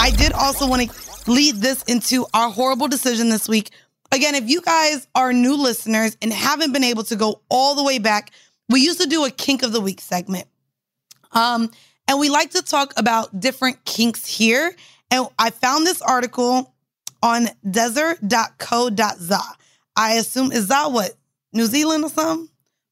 I did also want to lead this into our horrible decision this week. Again, if you guys are new listeners and haven't been able to go all the way back, we used to do a kink of the week segment. Um, and we like to talk about different kinks here. And I found this article on desert.co.za. I assume, is that what? New Zealand or something?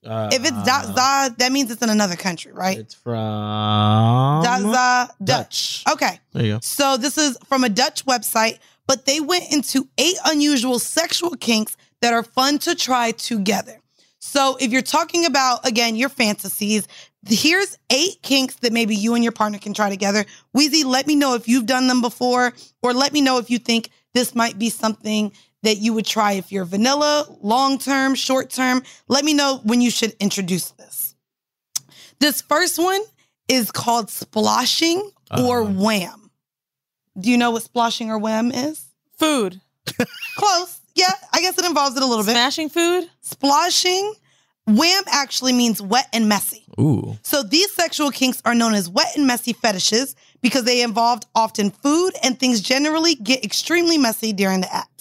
Uh, if it's dot za, that means it's in another country, right? It's from Dot za, Dutch. Okay. There you go. So this is from a Dutch website, but they went into eight unusual sexual kinks that are fun to try together. So if you're talking about, again, your fantasies, here's eight kinks that maybe you and your partner can try together. Weezy, let me know if you've done them before, or let me know if you think this might be something that you would try if you're vanilla, long term, short term. Let me know when you should introduce this. This first one is called sploshing or uh-huh. wham. Do you know what splashing or wham is? Food. (laughs) Close. Yeah, I guess it involves it a little bit. Smashing food? Splashing. Wham actually means wet and messy. Ooh. So these sexual kinks are known as wet and messy fetishes because they involved often food and things generally get extremely messy during the act.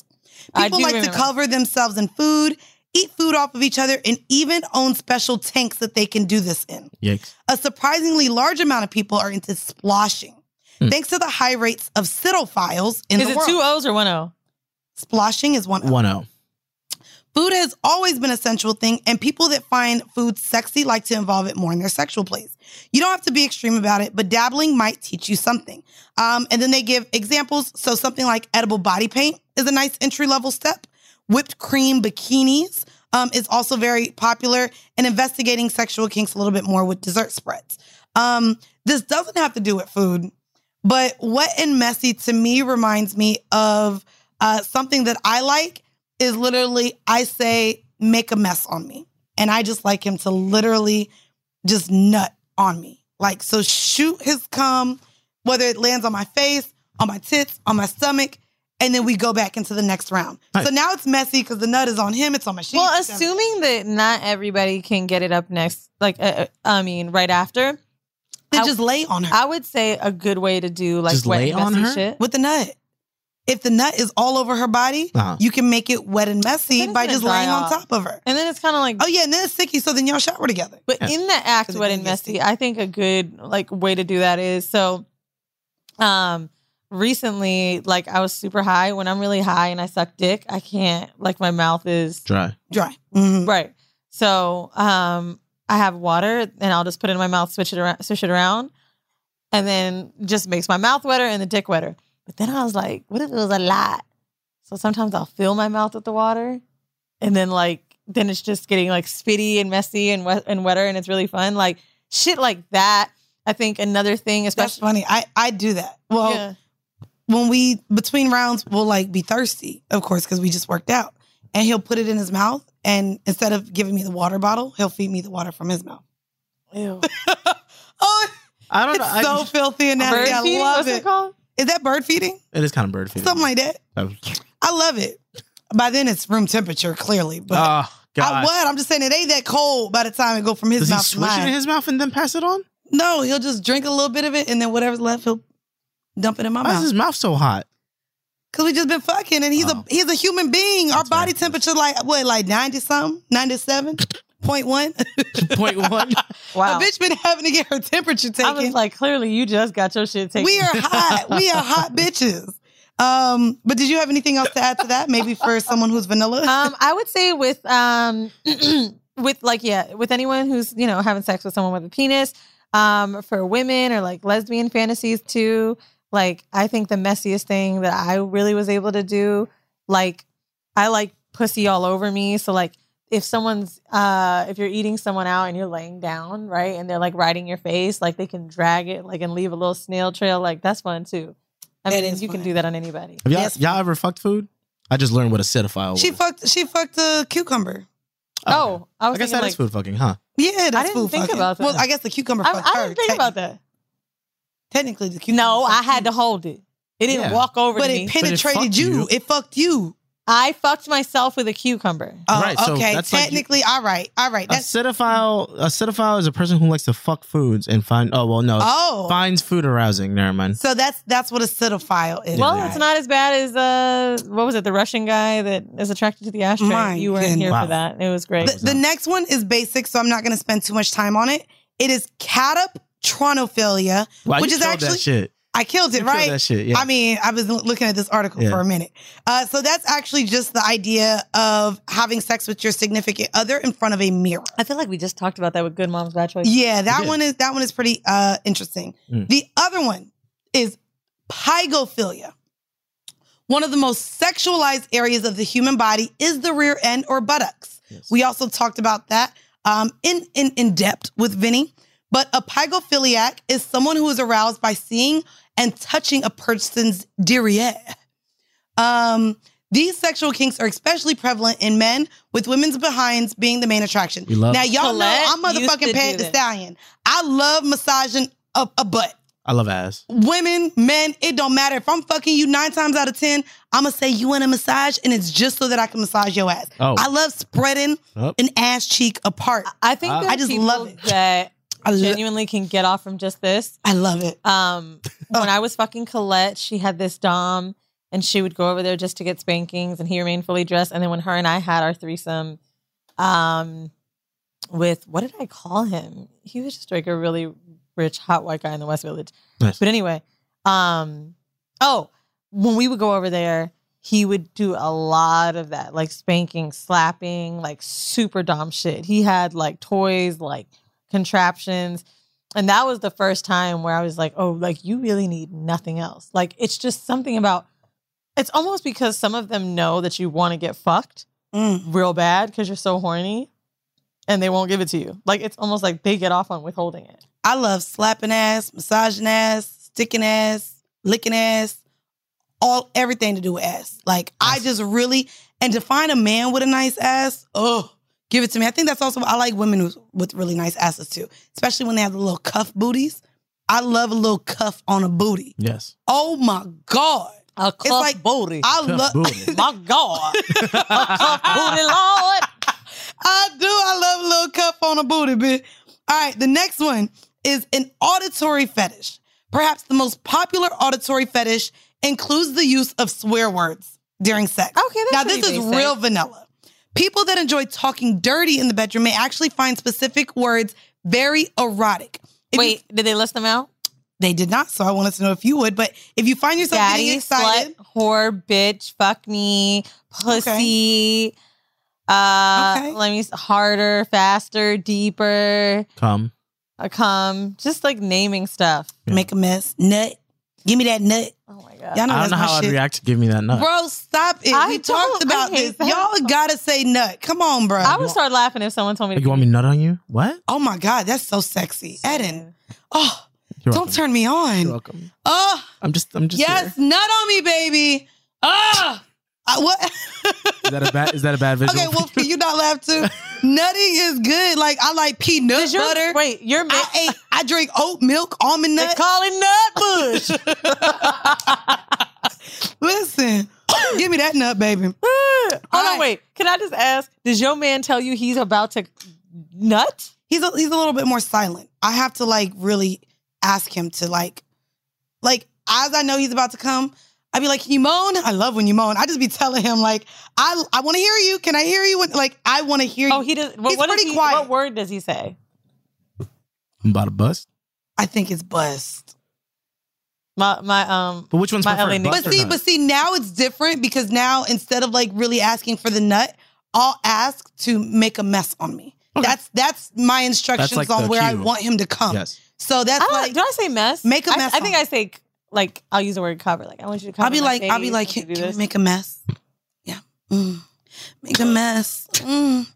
People like remember. to cover themselves in food, eat food off of each other, and even own special tanks that they can do this in. Yikes. A surprisingly large amount of people are into sploshing, hmm. thanks to the high rates of sitophiles in Is the world. Is it two O's or one O? Sploshing is one. O. One O. Food has always been a sensual thing, and people that find food sexy like to involve it more in their sexual plays. You don't have to be extreme about it, but dabbling might teach you something. Um, and then they give examples. So something like edible body paint is a nice entry level step. Whipped cream bikinis um, is also very popular, and investigating sexual kinks a little bit more with dessert spreads. Um, this doesn't have to do with food, but wet and messy to me reminds me of uh, something that I like is literally I say make a mess on me, and I just like him to literally just nut on me, like so shoot his cum, whether it lands on my face, on my tits, on my stomach. And then we go back into the next round. So now it's messy because the nut is on him. It's on my sheet. Well, assuming that not everybody can get it up next, like, uh, uh, I mean, right after. Then just lay on her. I would say a good way to do like Just wet lay and on messy her? shit. with the nut. If the nut is all over her body, Uh-huh. you can make it wet and messy by just dry laying on top of her. And then it's kind of like oh yeah, and then it's sticky. So then y'all shower together. But in the act, wet and messy, I think a good like way to do that is so. Um, recently, like I was super high. When I'm really high and I suck dick, I can't. Like my mouth is Dry. Dry. right. So, um, I have water and I'll just put it in my mouth, switch it around, switch it around, and then just makes my mouth wetter and the dick wetter. But then I was like, what if it was a lot? So sometimes I'll fill my mouth with the water, and then like then it's just getting like spitty and messy and wet and wetter, and it's really fun. Like shit like that. I think another thing, That's especially funny. I I do that. Well, Yeah. when we between rounds, we'll like be thirsty, of course, because we just worked out, and he'll put it in his mouth, and instead of giving me the water bottle, he'll feed me the water from his mouth. Ew. (laughs) oh, I don't it's know. I so just- filthy and nasty. Bird I feeding? love What's it. it called? Is that bird feeding? It is kind of bird feeding. Something like that. I love it. By then it's room temperature, clearly. But Oh, I, what? I'm just saying it ain't that cold by the time it go from his Does he mouth to switch it mine. in his mouth and then pass it on? no, he'll just drink a little bit of it, and then whatever's left, he'll dump it in my Why is mouth. his mouth so hot? Cause we just been fucking, and he's a oh. he's a human being. Our body temperature like what, like ninety something, ninety seven (laughs) point one. Point one. (laughs) Wow. A bitch been having to get her temperature taken. I was like, clearly you just got your shit taken. we are hot. we are (laughs) hot bitches. Um, but did you have anything else to add to that? Maybe for someone who's vanilla. Um, I would say with um (clears throat) with like yeah, with anyone who's, you know, having sex with someone with a penis, um, for women or like lesbian fantasies too, like I think the messiest thing that I really was able to do, like I like pussy all over me. So like if someone's uh if you're eating someone out and you're laying down, right, and they're like riding your face, like they can drag it like and leave a little snail trail, like that's fun too. I That mean, is you can do that on anybody. Have y'all, y'all ever fucked food? I just learned what a cinephile was. She fucked. She fucked a cucumber. Oh, I was I guess thinking that like, is food fucking, huh? Yeah, that's I didn't food think fucking. about that. Well, I guess the cucumber I, fucked I her. didn't think about that. Technically, the cucumber. No, I had you. to hold it. It didn't Yeah. walk over But to it me. penetrated fucked you. you. It fucked you. I fucked myself with a cucumber. Oh, Right, so okay. that's like you- Technically, all right. All right. A That's cinephile, a cinephile is a person who likes to fuck foods and find. Oh well, no. Oh. finds food arousing. Never mind. so. That's that's what a cinephile is. Well, right? it's not as bad as uh, what was it? The Russian guy that is attracted to the ashtray. My you weren't here goodness. for that. It was great. The, the next one is basic, so I'm not going to spend too much time on it. It is catoptronophilia, Wow, which you is killed actually that shit. I killed it, You killed right? that shit, yeah. I mean, I was looking at this article Yeah. for a minute. Uh, so that's actually just the idea of having sex with your significant other in front of a mirror. I feel like we just talked about that with Good Moms Bad Choice. Yeah, that one is that one is pretty uh, interesting. Mm. The other one is pygophilia. One of the most sexualized areas of the human body is the rear end or buttocks. We also talked about that um, in, in in depth with Vinny. But a pygophiliac is someone who is aroused by seeing and touching a person's derriere. Um, these sexual kinks are especially prevalent in men, with women's behinds being the main attraction. We love- now, y'all Colette know I'm used motherfucking do the. Stallion. I love massaging a, a butt. I love ass. Women, men, it don't matter. If I'm fucking you nine times out of ten, I'm gonna say you want a massage, and it's just so that I can massage your ass. Oh. I love spreading Oh. an ass cheek apart. I think I- there are I just love it. that I, lo- genuinely can get off from just this. I love it. Um, (laughs) when I was fucking Colette, she had this dom, and she would go over there just to get spankings, and he remained fully dressed. And then when her and I had our threesome, um, with what did I call him? He was just like a really rich, hot white guy in the West Village. Nice. But anyway, um, oh, when we would go over there, he would do a lot of that, like spanking, slapping, like super dom shit. He had like toys, like contraptions. And that was the first time where I was like, oh, like you really need nothing else. Like it's just something about it's almost because some of them know that you want to get fucked Mm. real bad because you're so horny and they won't give it to you. Like it's almost like they get off on withholding it. I love slapping ass, massaging ass, sticking ass, licking ass, all everything to do with ass. Like I just really and to find a man with a nice ass, oh, give it to me. I think that's also I like women who, with really nice asses too, especially when they have the little cuff booties. I love a little cuff on a booty. Yes. Oh my god, A it's cuff like booty. I love. (laughs) My God. (laughs) a cuff booty, Lord. (laughs) I do. I love a little cuff on a booty, bitch. All right, the next one is an auditory fetish. Perhaps the most popular auditory fetish includes the use of swear words during sex. Okay, that's now this is basic. real vanilla. People that enjoy talking dirty in the bedroom may actually find specific words very erotic. If you- Wait, did they list them out? they did not, so I wanted to know if you would. But if you find yourself Daddy, getting excited, slut, whore, bitch, fuck me, pussy. Uh, Okay. let me harder, faster, deeper. Come. Uh, come, just like naming stuff. make a mess, nut. Give me that nut. Oh my god! Y'all know I don't know my how I'd shit. react to give me that nut. Bro, stop it. I we talked about hate this. that. Y'all gotta say nut. Come on, bro. I would start laughing if someone told me. To you want me nut on you? What? oh my God, that's so sexy. Eden. Oh, You're don't welcome. turn me on. You're on. welcome. Oh, I'm just. I'm just. yes, here. nut on me, baby. Oh, I, what? Is that a bad? Is that a bad visual? okay, well, can you not laugh too? Nutting is good. Like, I like peanut your- butter. Wait, your ma- I ate, I drink oat milk, almond nut. they nut. call it nut bush. (laughs) Listen, give me that nut, baby. (laughs) Hold All on, right. wait. Can I just ask? Does your man tell you he's about to nut? he's a, he's a little bit more silent. I have to like really ask him to like, like as I know he's about to come, I'd be like, "Can you moan?" I love when you moan. I just be telling him like, "I I want to hear you. Can I hear you?" When, like I want to hear you. Oh, he does. What, He's what does pretty he- quiet. What word does he say? I'm about to bust. I think it's bust. My my um. But which one's My preferred? LA Bust But see, nut? but see, now it's different because now instead of like really asking for the nut, I'll ask to make a mess on me. That's that's my instructions like on the where I want him to come. Yes. So that's I like do I say mess? Make a mess I, on think it. I say like I'll use the word cover. Like I want you to cover. I'll be like, I'll be like, can, want you to can we make a mess? Yeah. Mm. Make a mess. Mm.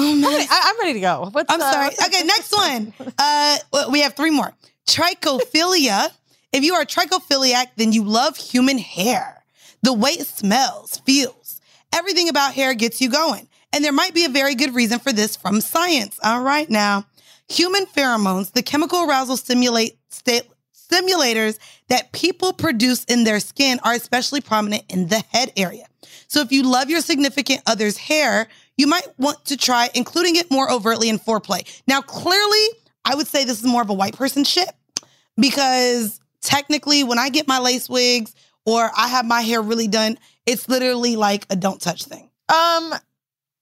Oh, I'm ready, I, am ready to go. What's, I'm sorry. Okay, next one. Uh, we have three more. Trichophilia. if you are a trichophiliac, then you love human hair. The way it smells, feels, everything about hair gets you going. And there might be a very good reason for this from science. All right, now, human pheromones, the chemical arousal stimulate sta- stimulators that people produce in their skin, are especially prominent in the head area. So if you love your significant other's hair, you might want to try including it more overtly in foreplay. Now, clearly, I would say this is more of a white person shit because technically, when I get my lace wigs or I have my hair really done, it's literally like a don't touch thing. Um,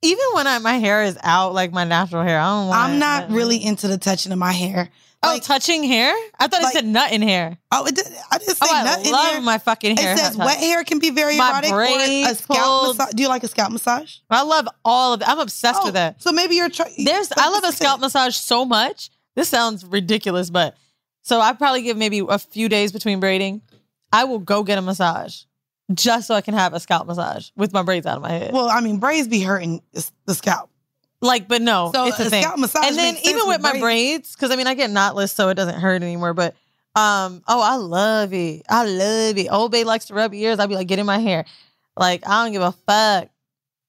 even when I, my hair is out, like my natural hair, I don't want. I'm not really into the touching of my hair. Oh, touching hair? I thought it said nut in hair. Oh, it did, I didn't oh, say oh, I nut in love my fucking hair. It says wet hair can be very My erotic or a scalp massage. Do you like a scalp massage? I love all of it. I'm obsessed with oh, that. So maybe you're trying. There's. I love a scalp massage so much. This sounds ridiculous, but so I probably give maybe a few days between braiding. I will go get a massage just so I can have a scalp massage with my braids out of my head. Well, I mean, braids be hurting the scalp. Like, but no, So it's a a thing. massage and then even with with my braids. braids, because I mean, I get knotless, so it doesn't hurt anymore. But um, oh, I love it. I love it. Old Bay likes to rub ears. I'd be like, get in my hair. Like, I don't give a fuck.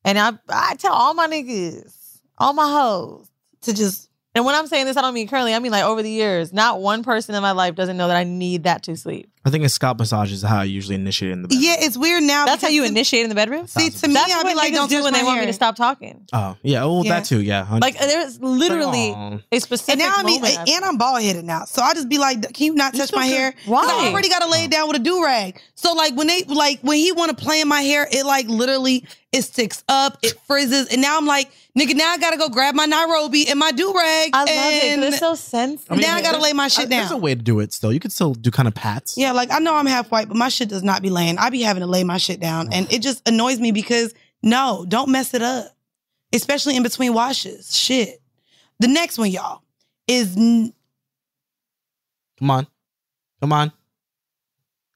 And I, I tell all my niggas, all my hoes, to just. And when I'm saying this, I don't mean currently. I mean like over the years. Not one person in my life doesn't know that I need that to sleep. I think a scalp massage is how I usually initiate in the bed. Yeah, it's weird now. That's how you to- initiate in the bedroom. See, to me, That's I'd what be like, don't do touch when my they want me to stop talking. Oh, yeah. Well, Yeah. that too. Yeah. 100. Like there's literally Aw. a specific And now I mean, moment. and I'm bald headed now, so I just be like, "Can you not touch my hair? Why? I already got to lay it down with a do rag. So like when they like when he want to play in my hair, it like literally it sticks up, it frizzes, and now I'm like, nigga, now I gotta go grab my Nairobi and my do rag. I love it. 'cause and It's so sensitive. I mean, now I gotta lay my shit uh, There's a way to do it still. You could still do kind of pats. Yeah, like I know I'm half white, but my shit does not be laying. I be having to lay my shit down, and it just annoys me because no, don't mess it up, especially in between washes. Shit. The next one, y'all, is n- Come on. Come on.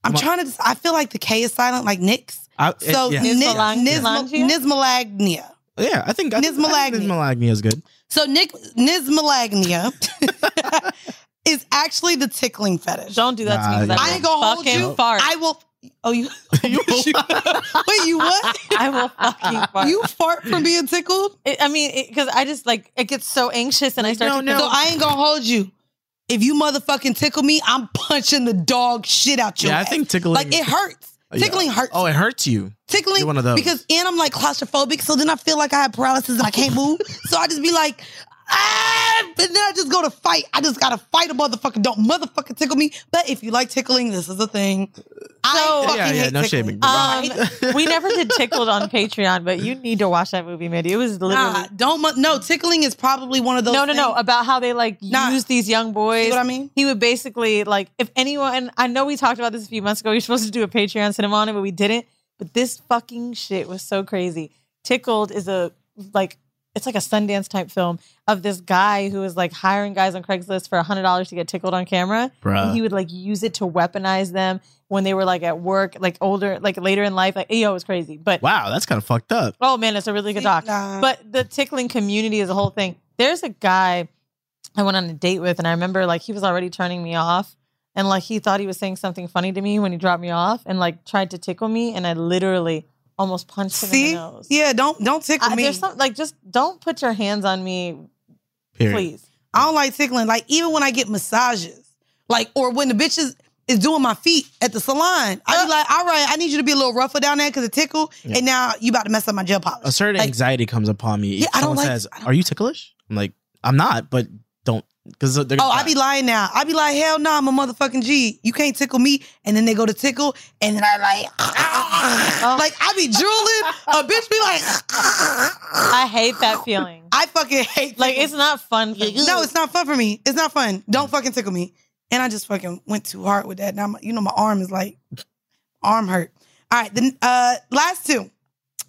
I'm Come on. trying to. I feel like the K is silent, like Nick's. I, it- So yeah. Nis- Nismalang- Nisma- Nismalagnia. yeah, I think I think- I think Nismalagnia. Nismalagnia is good. So Nick Nismalagnia (laughs) (laughs) is actually the tickling fetish. Don't do that to me. Nah, I, I ain't gonna hold fucking you. Fart. I will. Oh, you. (laughs) (laughs) (laughs) Wait, you what? I will fucking fart. You fart from being tickled? It- I mean, because I just like it gets so anxious and I start to. So I ain't gonna hold you. If you motherfucking tickle me, I'm punching the dog shit out your Yeah, I ass. think tickling- Like it hurts. Oh, yeah. Tickling hurts. Oh, it hurts you. tickling You're one of those. because and I'm like claustrophobic, so then I feel like I have paralysis and I can't move. so I just be like, ah, but then I just go to fight. I just gotta fight a motherfucker. Don't motherfucking tickle me. But if you like tickling, this is a thing. I fucking Yeah, yeah, hate no tickling. shaming. Um, (laughs) we never did tickled on Patreon, but you need to watch that movie, Mindy. It was literally Nah, don't mu- no tickling is probably one of those. no, no, no. About how they like Nah. use these young boys. See what I mean? He would basically like if anyone. I know we talked about this a few months ago. We were supposed to do a Patreon cinema on it, but we didn't. But this fucking shit was so crazy. Tickled is a like it's like a Sundance type film of this guy who was like hiring guys on Craigslist for hundred dollars to get tickled on camera. Bruh. And he would like use it to weaponize them when they were like at work, like older, like later in life. Like yo, it was crazy. But Wow, that's kind of fucked up. Oh man, it's a really good doc. nah. But the tickling community is a whole thing. There's a guy I went on a date with, and I remember like he was already turning me off, and like he thought he was saying something funny to me when he dropped me off, and like tried to tickle me, and I literally almost punched him in See, the nose. yeah, don't don't tickle I, me. there's some like just don't put your hands on me, Period. please. I don't like tickling. Like even when I get massages, like or when the bitches is doing my feet at the salon, I be uh. like, all right, I need you to be a little rougher down there because it tickle, Yeah. and now you about to mess up my gel polish. A certain Like, anxiety comes upon me. If Yeah, I don't someone like- says, "Are you ticklish?" I'm like, "I'm not," but don't because they're. Oh, I be lying now. I be like, hell no, I'm a motherfucking G. You can't tickle me. And then they go to tickle, and then I like, (laughs) like I be drooling. A bitch be like, (laughs) I hate that feeling. I fucking hate. Like tickling. it's not fun. For me. no, it's not fun for me. It's not fun. Don't fucking tickle me. And I just fucking went too hard with that. Now, my, you know, my arm is like, arm hurt. All right, the uh, last two,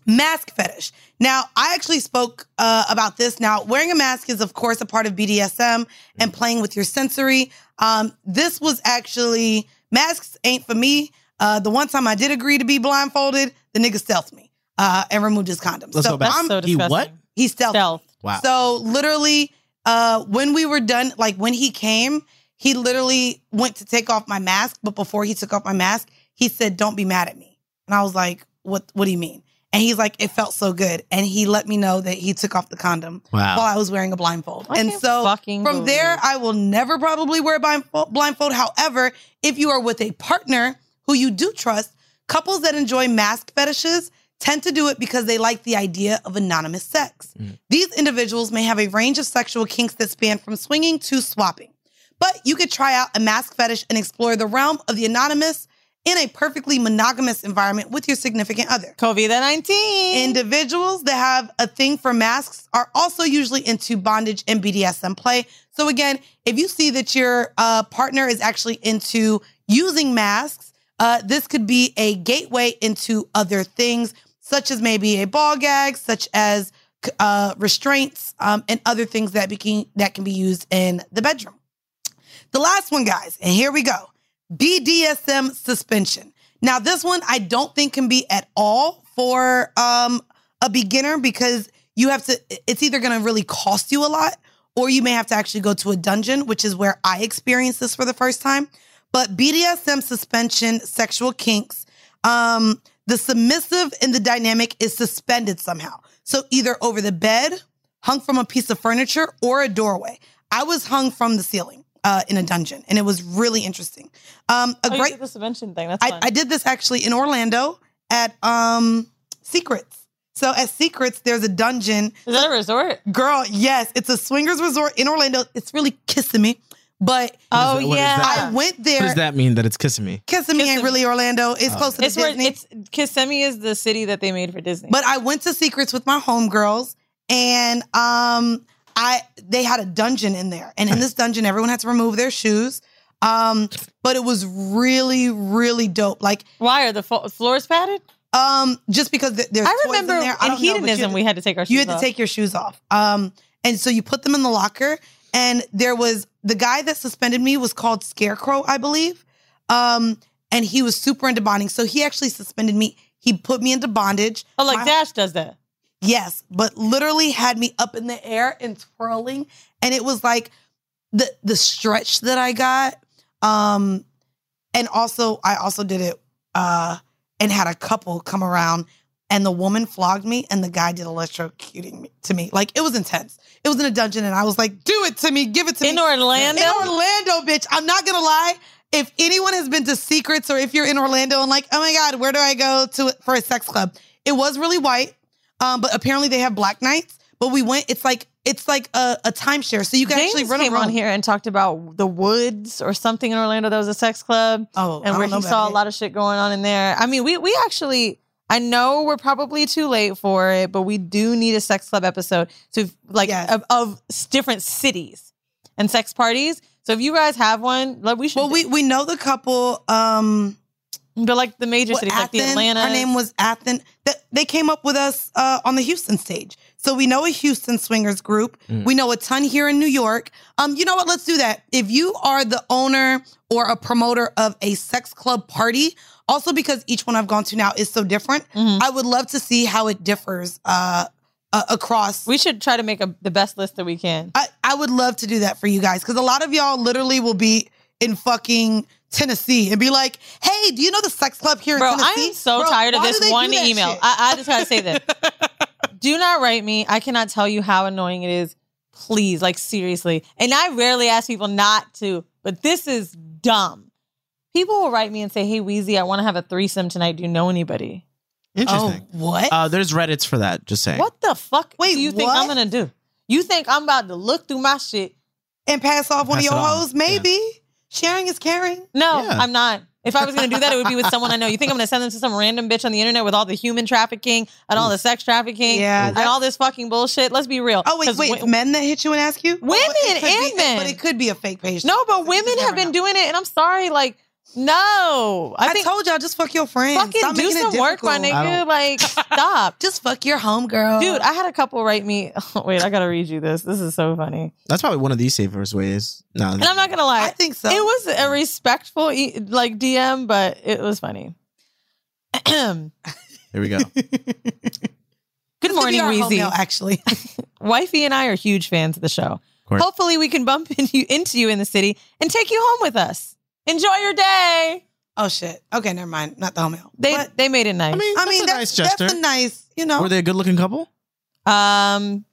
mask fetish. Now, I actually spoke uh, about this. Now, wearing a mask is, of course, a part of BDSM and playing with your sensory. Um, this was actually masks ain't for me. Uh, the one time I did agree to be blindfolded, the nigga stealthed me uh, and removed his condoms. Let's so go back. I'm, so He what? he stealthed. Stealth. Wow. So literally, uh, when we were done, like when he came, he literally went to take off my mask, but before he took off my mask, he said, "Don't be mad at me." And I was like, "What? What do you mean?" And he's like, it felt so good. And he let me know that he took off the condom Wow. while I was wearing a blindfold. I and so fucking from there, I will never probably wear a blindfold, blindfold. However, if you are with a partner who you do trust, couples that enjoy mask fetishes tend to do it because they like the idea of anonymous sex. Mm. These individuals may have a range of sexual kinks that span from swinging to swapping. But you could try out a mask fetish and explore the realm of the anonymous in a perfectly monogamous environment with your significant other. COVID 19. Individuals that have a thing for masks are also usually into bondage and BDSM play. So, again, if you see that your uh, partner is actually into using masks, uh, this could be a gateway into other things, such as maybe a ball gag, such as uh, restraints, um, and other things that, beca- that can be used in the bedroom. The last one, guys, and here we go BDSM suspension. Now, this one I don't think can be at all for um, a beginner because you have to, it's either going to really cost you a lot or you may have to actually go to a dungeon, which is where I experienced this for the first time. But BDSM suspension, sexual kinks, um, the submissive in the dynamic is suspended somehow. So either over the bed, hung from a piece of furniture, or a doorway. I was hung from the ceiling uh, in a dungeon, and it was really interesting. Um, a Oh, you great did the subvention thing. That's I, fun. I did this actually in Orlando at um Secrets. So at Secrets, there's a dungeon. Is that a resort? Girl, yes, it's a swingers resort in Orlando. It's really Kissimmee, but Oh, What is- what is yeah. I went there. What there. does that mean that it's kissing me? Kissimmee ain't really Orlando. It's Oh. close to It's the where Disney. it's Kissimmee is the city that they made for Disney. But I went to Secrets with my homegirls, and um, I they had a dungeon in there, and in this dungeon, everyone had to remove their shoes. Um, but it was really, really dope. Like, why are the fo- floors padded? Um, just because th- there's I remember in there. I in know, hedonism had we had to take our You shoes had to take your shoes off. Um, and so you put them in the locker, and there was the guy that suspended me was called Scarecrow, I believe. Um, and he was super into bonding, so he actually suspended me. He put me into bondage. Oh, like My- Dash does that. Yes, but literally had me up in the air and twirling, and it was like the the stretch that I got. Um, and also I also did it uh and had a couple come around and the woman flogged me and the guy did electrocuting me to me. Like it was intense. It was in a dungeon and I was like, do it to me, give it to In me. In Orlando? In Orlando, bitch. I'm not gonna lie. If anyone has been to Secrets or if you're in Orlando and like, oh my God, where do I go to for a sex club? It was really white. Um, but apparently they have black nights. But we went, it's like it's like a, a timeshare. So you can James actually run came around on here and talked about the Woods or something in Orlando that was a sex club. Oh, and where he saw it. a lot of shit going on in there. I mean, we we actually. I know we're probably too late for it, but we do need a sex club episode to like of, of different cities and sex parties. So if you guys have one, like we should. Well, we we know the couple. Um, but like the major well, cities, like the Atlanta. Her name was Athen. That they came up with us uh, on the Houston stage. So we know a Houston swingers group. Mm. We know a ton here in New York. Um, you know what? Let's do that. If you are the owner or a promoter of a sex club party, also because each one I've gone to now is so different, Mm-hmm. I would love to see how it differs uh, uh, across. We should try to make a, the best list that we can. I, I would love to do that for you guys because a lot of y'all literally will be in fucking Tennessee and be like, "Hey, do you know the sex club here Bro, in Tennessee?" I am so Bro, tired of this one email. I, I just gotta say this. (laughs) do not write me. I cannot tell you how annoying it is. Please, like seriously. And I rarely ask people not to, but this is dumb. People will write me and say, "Hey, Weezy, I want to have a threesome tonight. Do you know anybody?" Interesting. Oh, what? Uh, there's Reddits for that. Just saying. What the fuck Wait, do you think I'm gonna do? You think I'm about to look through my shit and pass off one Pass of your hoes? Maybe sharing is caring. No, Yeah. I'm not. If I was going to do that, it would be with someone I know. You think I'm going to send them to some random bitch on the internet with all the human trafficking and all the sex trafficking Yeah, and all this fucking bullshit? Let's be real. Oh wait, 'Cause wait, wi- men that hit you and ask you? Women Well, and be- men. but it could be a fake page. No, but women have been doing it, and I'm sorry, like, no. I, I, think told y'all just fuck your friends. fucking Stop do making it some work, my nigga. Like, (laughs) stop. Just fuck your homegirl, Dude, I had a couple write me. (laughs) wait, I gotta read you this. This is so funny. That's probably one of these safest ways. No, And I'm not gonna lie. I think so. It was a respectful e- like DM, but it was funny. (clears throat) here we go. (laughs) Good morning, our Weezy. mail, actually. Wifey and I are huge fans of the show. course. Hopefully, we can bump into you, into you in the city and take you home with us. Enjoy your day. Oh shit. Okay, never mind. Not the home mail. They they made it nice. I mean, I that's mean, a that's, nice that's gesture. a nice, you know. Were they a good looking couple? Um,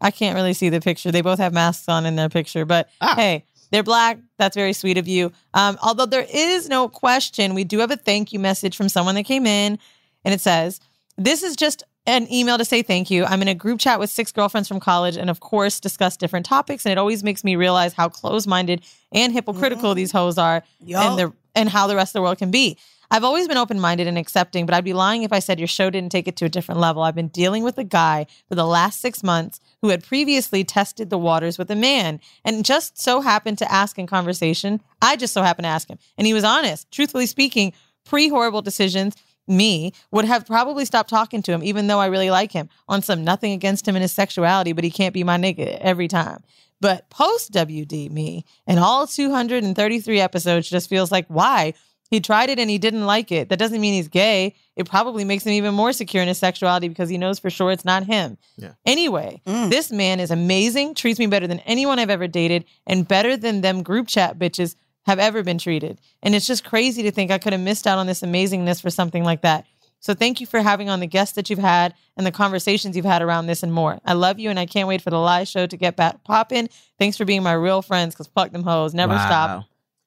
I can't really see the picture. They both have masks on in their picture, but Ah. hey, they're black. That's very sweet of you. Um, although there is no question, we do have a thank you message from someone that came in, and it says, "This is just." An email to say thank you. I'm in a group chat with six girlfriends from college and, of course, discuss different topics. And it always makes me realize how close minded and hypocritical mm-hmm. these hoes are Yup. and, the, and how the rest of the world can be. I've always been open minded and accepting, but I'd be lying if I said your show didn't take it to a different level. I've been dealing with a guy for the last six months who had previously tested the waters with a man and just so happened to ask in conversation. I just so happened to ask him. And he was honest. Truthfully speaking, pre horrible decisions, me would have probably stopped talking to him, even though I really like him on some nothing against him and his sexuality, but he can't be my nigga every time. But post WD me and all 233 episodes just feels like why? He tried it and he didn't like it. That doesn't mean he's gay. It probably makes him even more secure in his sexuality because he knows for sure it's not him. Yeah. Anyway, mm. this man is amazing, treats me better than anyone I've ever dated, and better than them group chat bitches have ever been treated. And it's just crazy to think I could have missed out on this amazingness for something like that. So thank you for having on the guests that you've had and the conversations you've had around this and more. I love you and I can't wait for the live show to get back popping. Thanks for being my real friends because fuck them hoes. Never Wow. stop.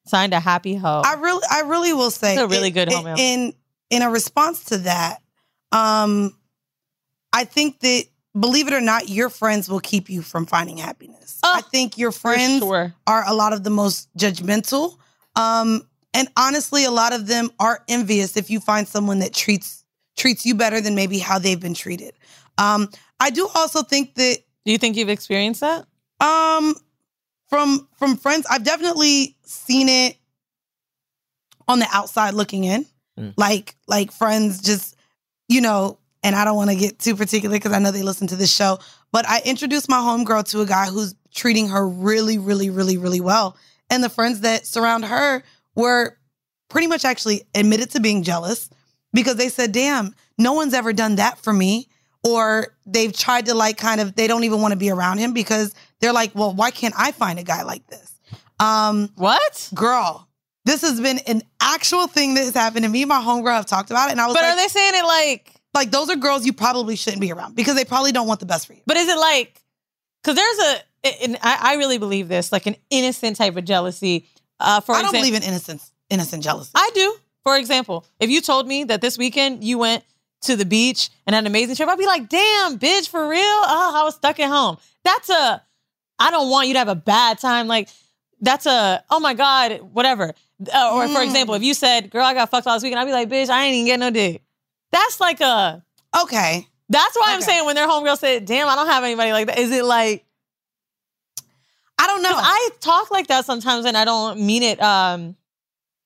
Signed a happy hoe. I really, I really will say, It's a really it- good it- In in a response to that, um, I think that believe it or not, your friends will keep you from finding happiness. I think your friends sure. are a lot of the most judgmental, um, and honestly, a lot of them are envious if you find someone that treats treats you better than maybe how they've been treated. Um, I do also think that. Do you think you've experienced that? Um, from from friends, I've definitely seen it on the outside looking in. Mm. Like like friends just, you know, and I don't want to get too particular because I know they listen to this show, but I introduced my homegirl to a guy who's treating her really, really, really, really well. And the friends that surround her were pretty much actually admitted to being jealous because they said, damn, no one's ever done that for me. Or they've tried to like kind of, they don't even want to be around him because they're like, well, why can't I find a guy like this? Um, what? Girl, this has been an actual thing that has happened to me. and My homegirl have talked about it. And I was But like, are they saying it like, like those are girls you probably shouldn't be around because they probably don't want the best for you. but is it like, because there's a, and I, I really believe this, like an innocent type of jealousy. Uh, for I don't example, believe in innocence, innocent jealousy. I do. For example, if you told me that this weekend you went to the beach and had an amazing trip, I'd be like, damn, bitch, for real? Oh, I was stuck at home. That's a, I don't want you to have a bad time. Like, that's a, oh my God, whatever. Uh, or for Mm. example, if you said, girl, I got fucked last weekend, I'd be like, bitch, I ain't even get no dick. That's like a, okay. That's why I'm saying when their homegirl said, damn, I don't have anybody like that. Is it like, I don't know. I talk like that sometimes and I don't mean it um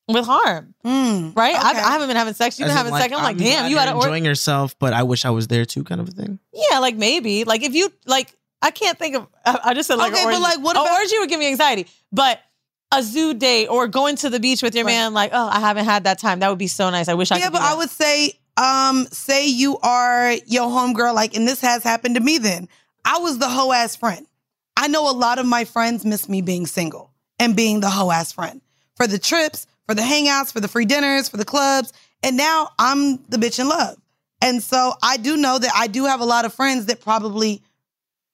with harm. Mm, right? I, okay. I haven't been having sex. You've As been in, having sex. I'm like, damn, glad you you're had to order. enjoying yourself, but I wish I was there too, kind of a thing. Yeah, like maybe. Like if you like, I can't think of. I I just said like, Okay, an but, like, what An about- orgy would give me anxiety, but a zoo date or going to the beach with your man, like, oh, I haven't had that time. That would be so nice. I wish I yeah, but I would say, um, say you are your homegirl, like, and this has happened to me then. I was the hoe ass friend. I know a lot of my friends miss me being single and being the hoe ass friend for the trips, for the hangouts, for the free dinners, for the clubs. And now I'm the bitch in love. And so I do know that I do have a lot of friends that probably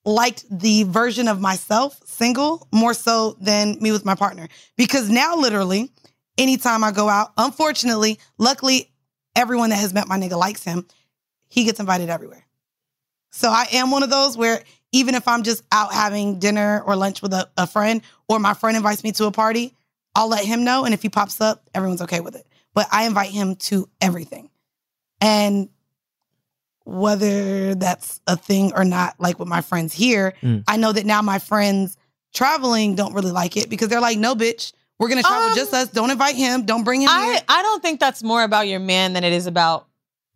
liked the version of myself single more so than me with my partner. Because now, literally, anytime I go out, unfortunately, luckily, everyone that has met my nigga likes him. He gets invited everywhere. So I am one of those where even if I'm just out having dinner or lunch with a, a friend or my friend invites me to a party, I'll let him know. And if he pops up, everyone's okay with it. But I invite him to everything. And whether that's a thing or not, like with my friends here, Mm. I know that now my friends traveling don't really like it because they're like, no, bitch, we're gonna travel Um, just us. Don't invite him. Don't bring him here. I, I don't think that's more about your man than it is about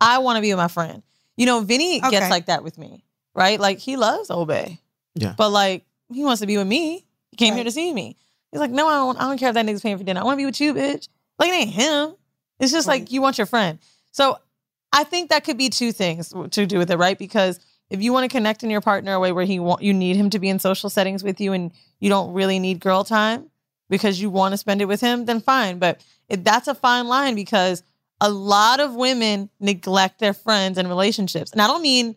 I want to be with my friend. You know, Vinny Okay. gets like that with me, right? Like he loves Obey. Yeah. But like he wants to be with me. He came here to see me. He's like, no, I don't, I don't care if that nigga's paying for dinner. I want to be with you, bitch. Like it ain't him. It's just like you want your friend. So I think that could be two things to do with it, right? Because if you want to connect in your partner a way where he want you need him to be in social settings with you and you don't really need girl time, because you want to spend it with him, then fine. But it, that's a fine line because a lot of women neglect their friends and relationships. And I don't mean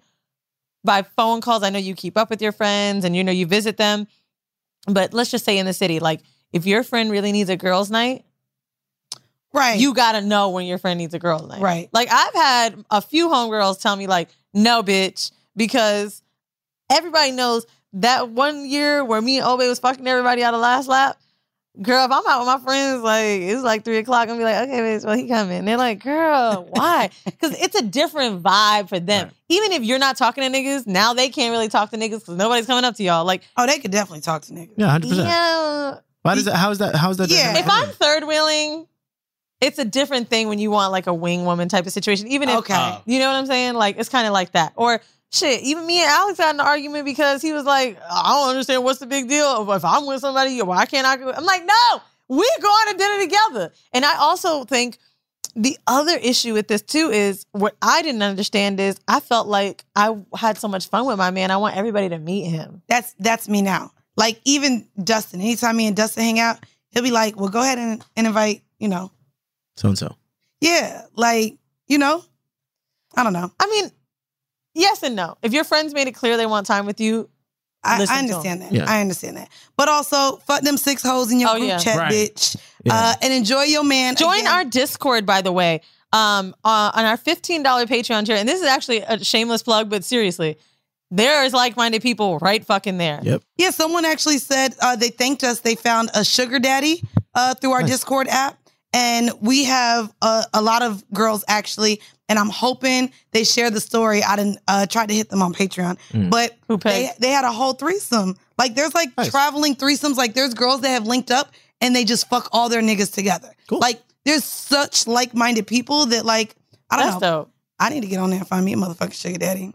by phone calls. I know you keep up with your friends and you know you visit them. But let's just say in the city, like if your friend really needs a girls' night, right? You gotta know when your friend needs a girls' night, Right. Like I've had a few homegirls tell me, like, no, bitch, because everybody knows that one year where me and Obe was fucking everybody out of last lap. Girl, if I'm out with my friends, like it's like three o'clock, I'm be like, okay, bitch, well he coming. And they're like, girl, why? (laughs) Because it's a different vibe for them. Even if you're not talking to niggas, now they can't really talk to niggas because nobody's coming up to y'all. Like, oh, they could definitely talk to niggas. Yeah, hundred percent. Yeah. Why does that? How is that? How is that? Yeah. If I'm third wheeling, it's a different thing when you want like a wing woman type of situation. Even if Okay. Oh. you know what I'm saying? Like it's kind of like that. Or shit, even me and Alex had an argument because he was like, I don't understand what's the big deal. If I'm with somebody, why can't I go? I'm like, no, we're going to dinner together. And I also think the other issue with this too is what I didn't understand is I felt like I had so much fun with my man. I want everybody to meet him. That's that's me now. Like even Dustin, anytime me and Dustin hang out, he'll be like, "Well, go ahead and, and invite, you know, So and so. yeah, like you know, I don't know. I mean, yes and no. If your friends made it clear they want time with you, I, listen I to understand 'em. that. I understand that. But also, fuck them six hoes in your Oh, group yeah. chat, Right. bitch, uh, and enjoy your man. Join Again, our Discord, by the way, um, uh, on our $15 Patreon tier. And this is actually a shameless plug, but seriously, there is like minded people right fucking there. Yep. Yeah, someone actually said uh, they thanked us. They found a sugar daddy uh, through our Discord app, and we have a, a lot of girls actually. And I'm hoping they share the story. I didn't uh, try to hit them on Patreon, Mm. but they they had a whole threesome. Like there's like traveling threesomes. Like there's girls that have linked up and they just fuck all their niggas together. Like there's such like minded people that like I don't That's know. dope. I need to get on there and find me a motherfucking sugar daddy.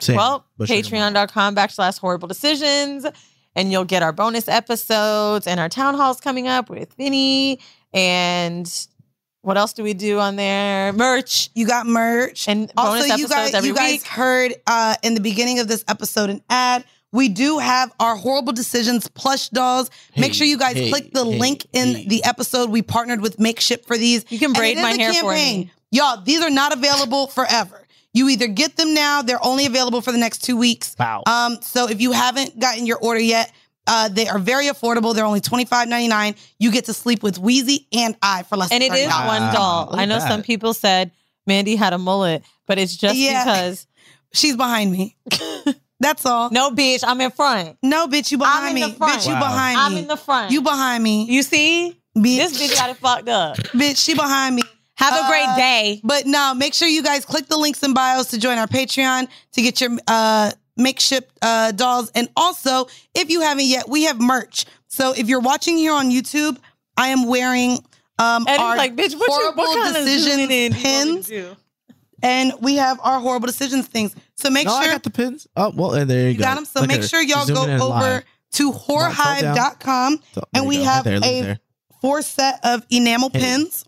Same. Well, But sugar patreon.com backslash horrible decisions. And you'll get our bonus episodes and our town halls coming up with Vinny. And what else do we do on there? Merch. You got merch. And bonus also, you guys, every you guys week. heard uh, in the beginning of this episode an ad. We do have our horrible decisions plush dolls. Make sure you guys hey, click the hey, link in the episode. We partnered with Makeshift for these. You can braid my hair for me. Y'all, these are not available forever. You either get them now, they're only available for the next two weeks. Wow. Um, so if you haven't gotten your order yet, uh, they are very affordable. They're only twenty five ninety nine. You get to sleep with Weezy and I for less And than it is $30. one doll. I know some people said Mandii had a mullet, but it's just Yeah. because (laughs) she's behind me. (laughs) That's all. No, bitch, I'm in front. No, bitch, you behind I'm in me. the front. Bitch, you Wow. behind I'm in the front. You behind me. You see? Bitch. This bitch got it fucked up. (laughs) Bitch, she behind me. Have a great Uh, day. But no, make sure you guys click the links in bios to join our Patreon to get your uh makeshift uh dolls. And also, if you haven't yet, we have merch. So if you're watching here on YouTube, I am wearing um Eddie's our like, bitch, what you- horrible what kind of decisions zooming in you want me pins. And we have our horrible decisions things. So make no, sure I got the pins. Oh well, and there you, you go. got them. So Look make sure y'all go over live. to whorehive.com So, and we go. have Right there, a there. four set of enamel Hey. pins.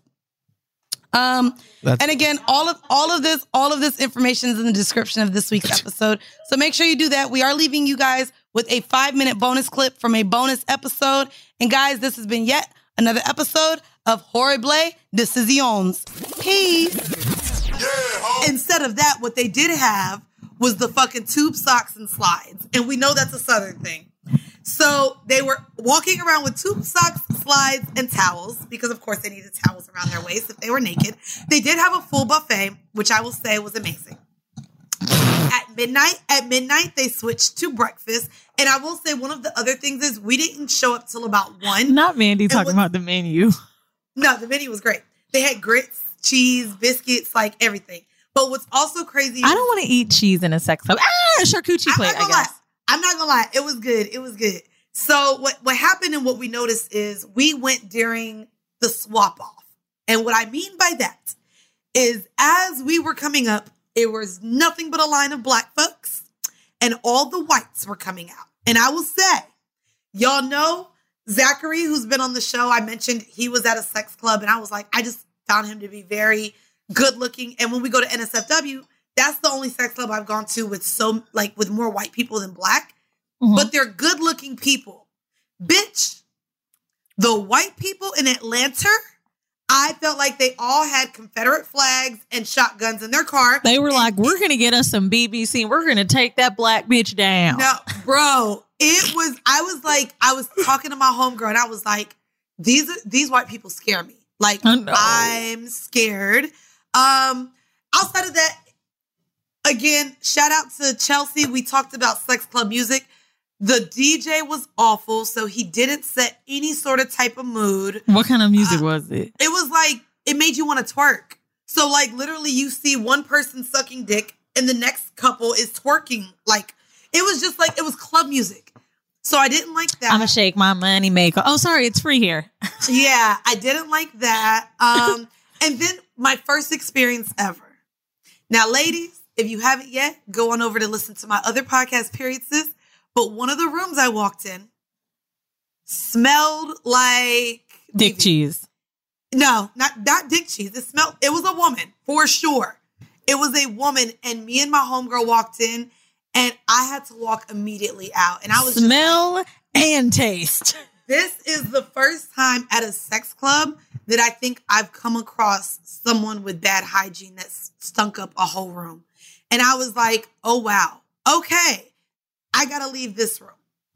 Um That's- and again, all of all of this, all of this information is in the description of this week's episode. So make sure you do that. We are leaving you guys with a five minute bonus clip from a bonus episode. And guys, this has been yet another episode of Horrible Decisions. Peace. Instead of that, what they did have was the fucking tube socks and slides. And we know that's a southern thing. So they were walking around with tube socks, slides, and towels because, of course, they needed towels around their waist if they were naked. They did have a full buffet, which I will say was amazing. At midnight, at midnight, they switched to breakfast. And I will say one of the other things is we didn't show up till about one. Not Mandii talking about the menu. (laughs) No, the menu was great. They had grits, cheese, biscuits, like everything. But what's also crazy, I don't want to eat cheese in a sex club. Ah, a charcuterie plate, I guess. lie. I'm not gonna lie. It was good. It was good. So what what happened and what we noticed is we went during the swap off, and what I mean by that is as we were coming up, it was nothing but a line of black folks, and all the whites were coming out. And I will say, y'all know Zachary, who's been on the show. I mentioned he was at a sex club, and I was like, I just found him to be very good looking. And when we go to NSFW, that's the only sex club I've gone to with so like with more white people than black. Mm-hmm. But they're good looking people. Bitch, The white people in Atlanta, I felt like they all had Confederate flags and shotguns in their car. They were like, "We're gonna get us some BBC. and We're gonna take that black bitch down." No, bro, it was. I was like, I was talking to my homegirl, and I was like, "These these white people scare me. Like, I'm scared." Um, outside of that, again, shout out to Chelsea. We talked about sex club music. The DJ was awful, so he didn't set any sort of type of mood. What kind of music was it? It was like it made you want to twerk. So like literally you see one person sucking dick and the next couple is twerking. Like it was just like it was club music. So I didn't like that. I'm gonna shake my money maker. Oh, sorry, it's free here. (laughs) yeah, I didn't like that. Um, and then my first experience ever. Now, ladies, if you haven't yet, go on over to listen to my other podcast, Period Sis. But one of the rooms I walked in smelled like Dick cheese. no, not not dick cheese. It smelled. It was a woman for sure. It was a woman, and me and my homegirl walked in, and I had to walk immediately out. And I was just Smell and taste. this is the first time at a sex club that I think I've come across someone with bad hygiene that stunk up a whole room. And I was like, oh, wow. Okay. I got to leave this room.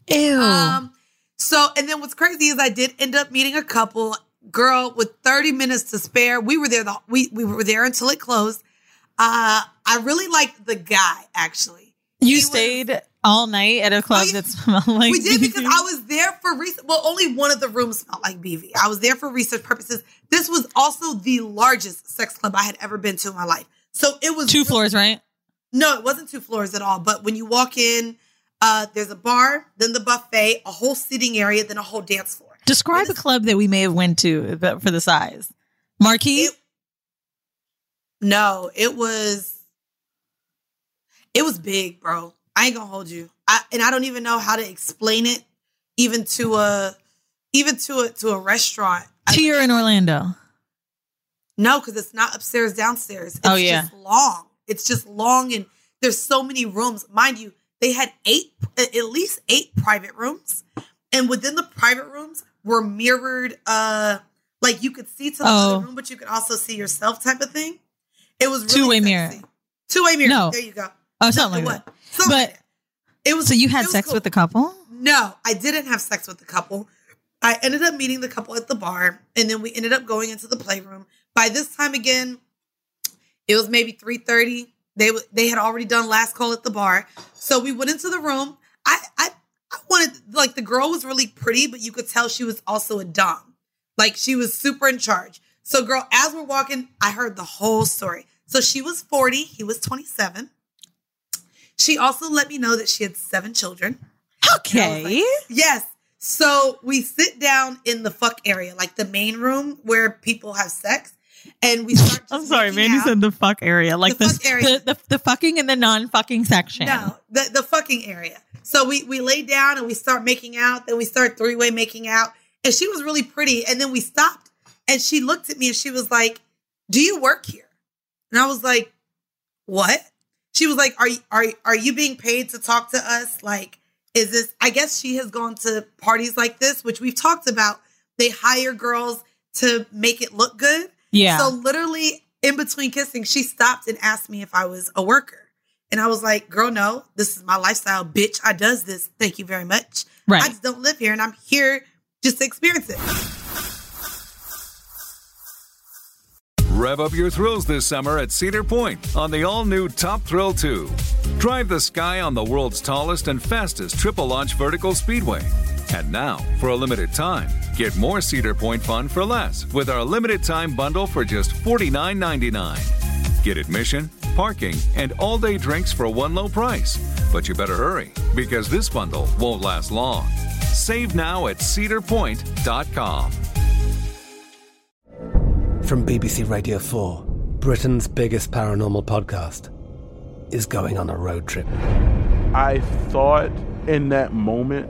Ew. Um, so, and then what's crazy is I did end up meeting a couple girl with 30 minutes to spare. We were there, the, we, we were there until it closed. Uh, I really liked the guy actually. You stayed all night at a club that smelled like Oh, we did because I was there for research. Well, only one of the rooms smelled like BV. I was there for research purposes. This was also the largest sex club I had ever been to in my life. So it was two floors, right? No, it wasn't two floors at all. But when you walk in, uh, there's a bar, then the buffet, a whole seating area, then a whole dance floor. Describe a club that we may have went to for the size. Marquee. No, it was it was big, bro. I ain't gonna hold you. I, and I don't even know how to explain it, even to a even to a to a restaurant. Here in Orlando. No, because it's not upstairs, downstairs. It's Oh, yeah. just long. It's just long, and there's so many rooms. Mind you, they had eight, at least eight private rooms, and within the private rooms were mirrored. uh Like you could see to the Oh. other room, but you could also see yourself, type of thing. It was really Two way mirror. Two way mirror. No. There you go. Oh, something like that. but it was. So you had sex cool. with the couple? No, I didn't have sex with the couple. I ended up meeting the couple at the bar, and then we ended up going into the playroom. By this time again, it was maybe three thirty. They w- they had already done last call at the bar, so we went into the room. I I, I wanted like the girl was really pretty, but you could tell she was also a dom. Like she was super in charge. So, girl, as we're walking, I heard the whole story. So she was forty, he was twenty seven. She also let me know that she had seven children. Okay. yes. So we sit down in the fuck area, like the main room where people have sex, and we start. (laughs) I'm sorry, Mandii You said the fuck area, like The the fuck area. The, the, the fucking and the non-fucking section. No, the the fucking area. So we we lay down and we start making out. Then we start three way making out, and she was really pretty. And then we stopped, and she looked at me and she was like, "Do you work here?" And I was like, "What?" She was like, "Are you are are you being paid to talk to us? Like, is this?" I guess she has gone to parties like this, which we've talked about. They hire girls to make it look good. Yeah. So literally in between kissing, she stopped and asked me if I was a worker. And I was like, girl, no, this is my lifestyle, bitch. I does this. Thank you very much. Right. I just don't live here and I'm here just to experience it. Rev up your thrills this summer at Cedar Point on the all new Top Thrill 2. Drive the sky on the world's tallest and fastest triple launch vertical speedway. And now, for a limited time, get more Cedar Point fun for less with our limited time bundle for just $49.99. Get admission, parking, and all day drinks for one low price. But you better hurry because this bundle won't last long. Save now at cedarpoint.com. From BBC Radio 4, Britain's biggest paranormal podcast is going on a road trip. I thought in that moment,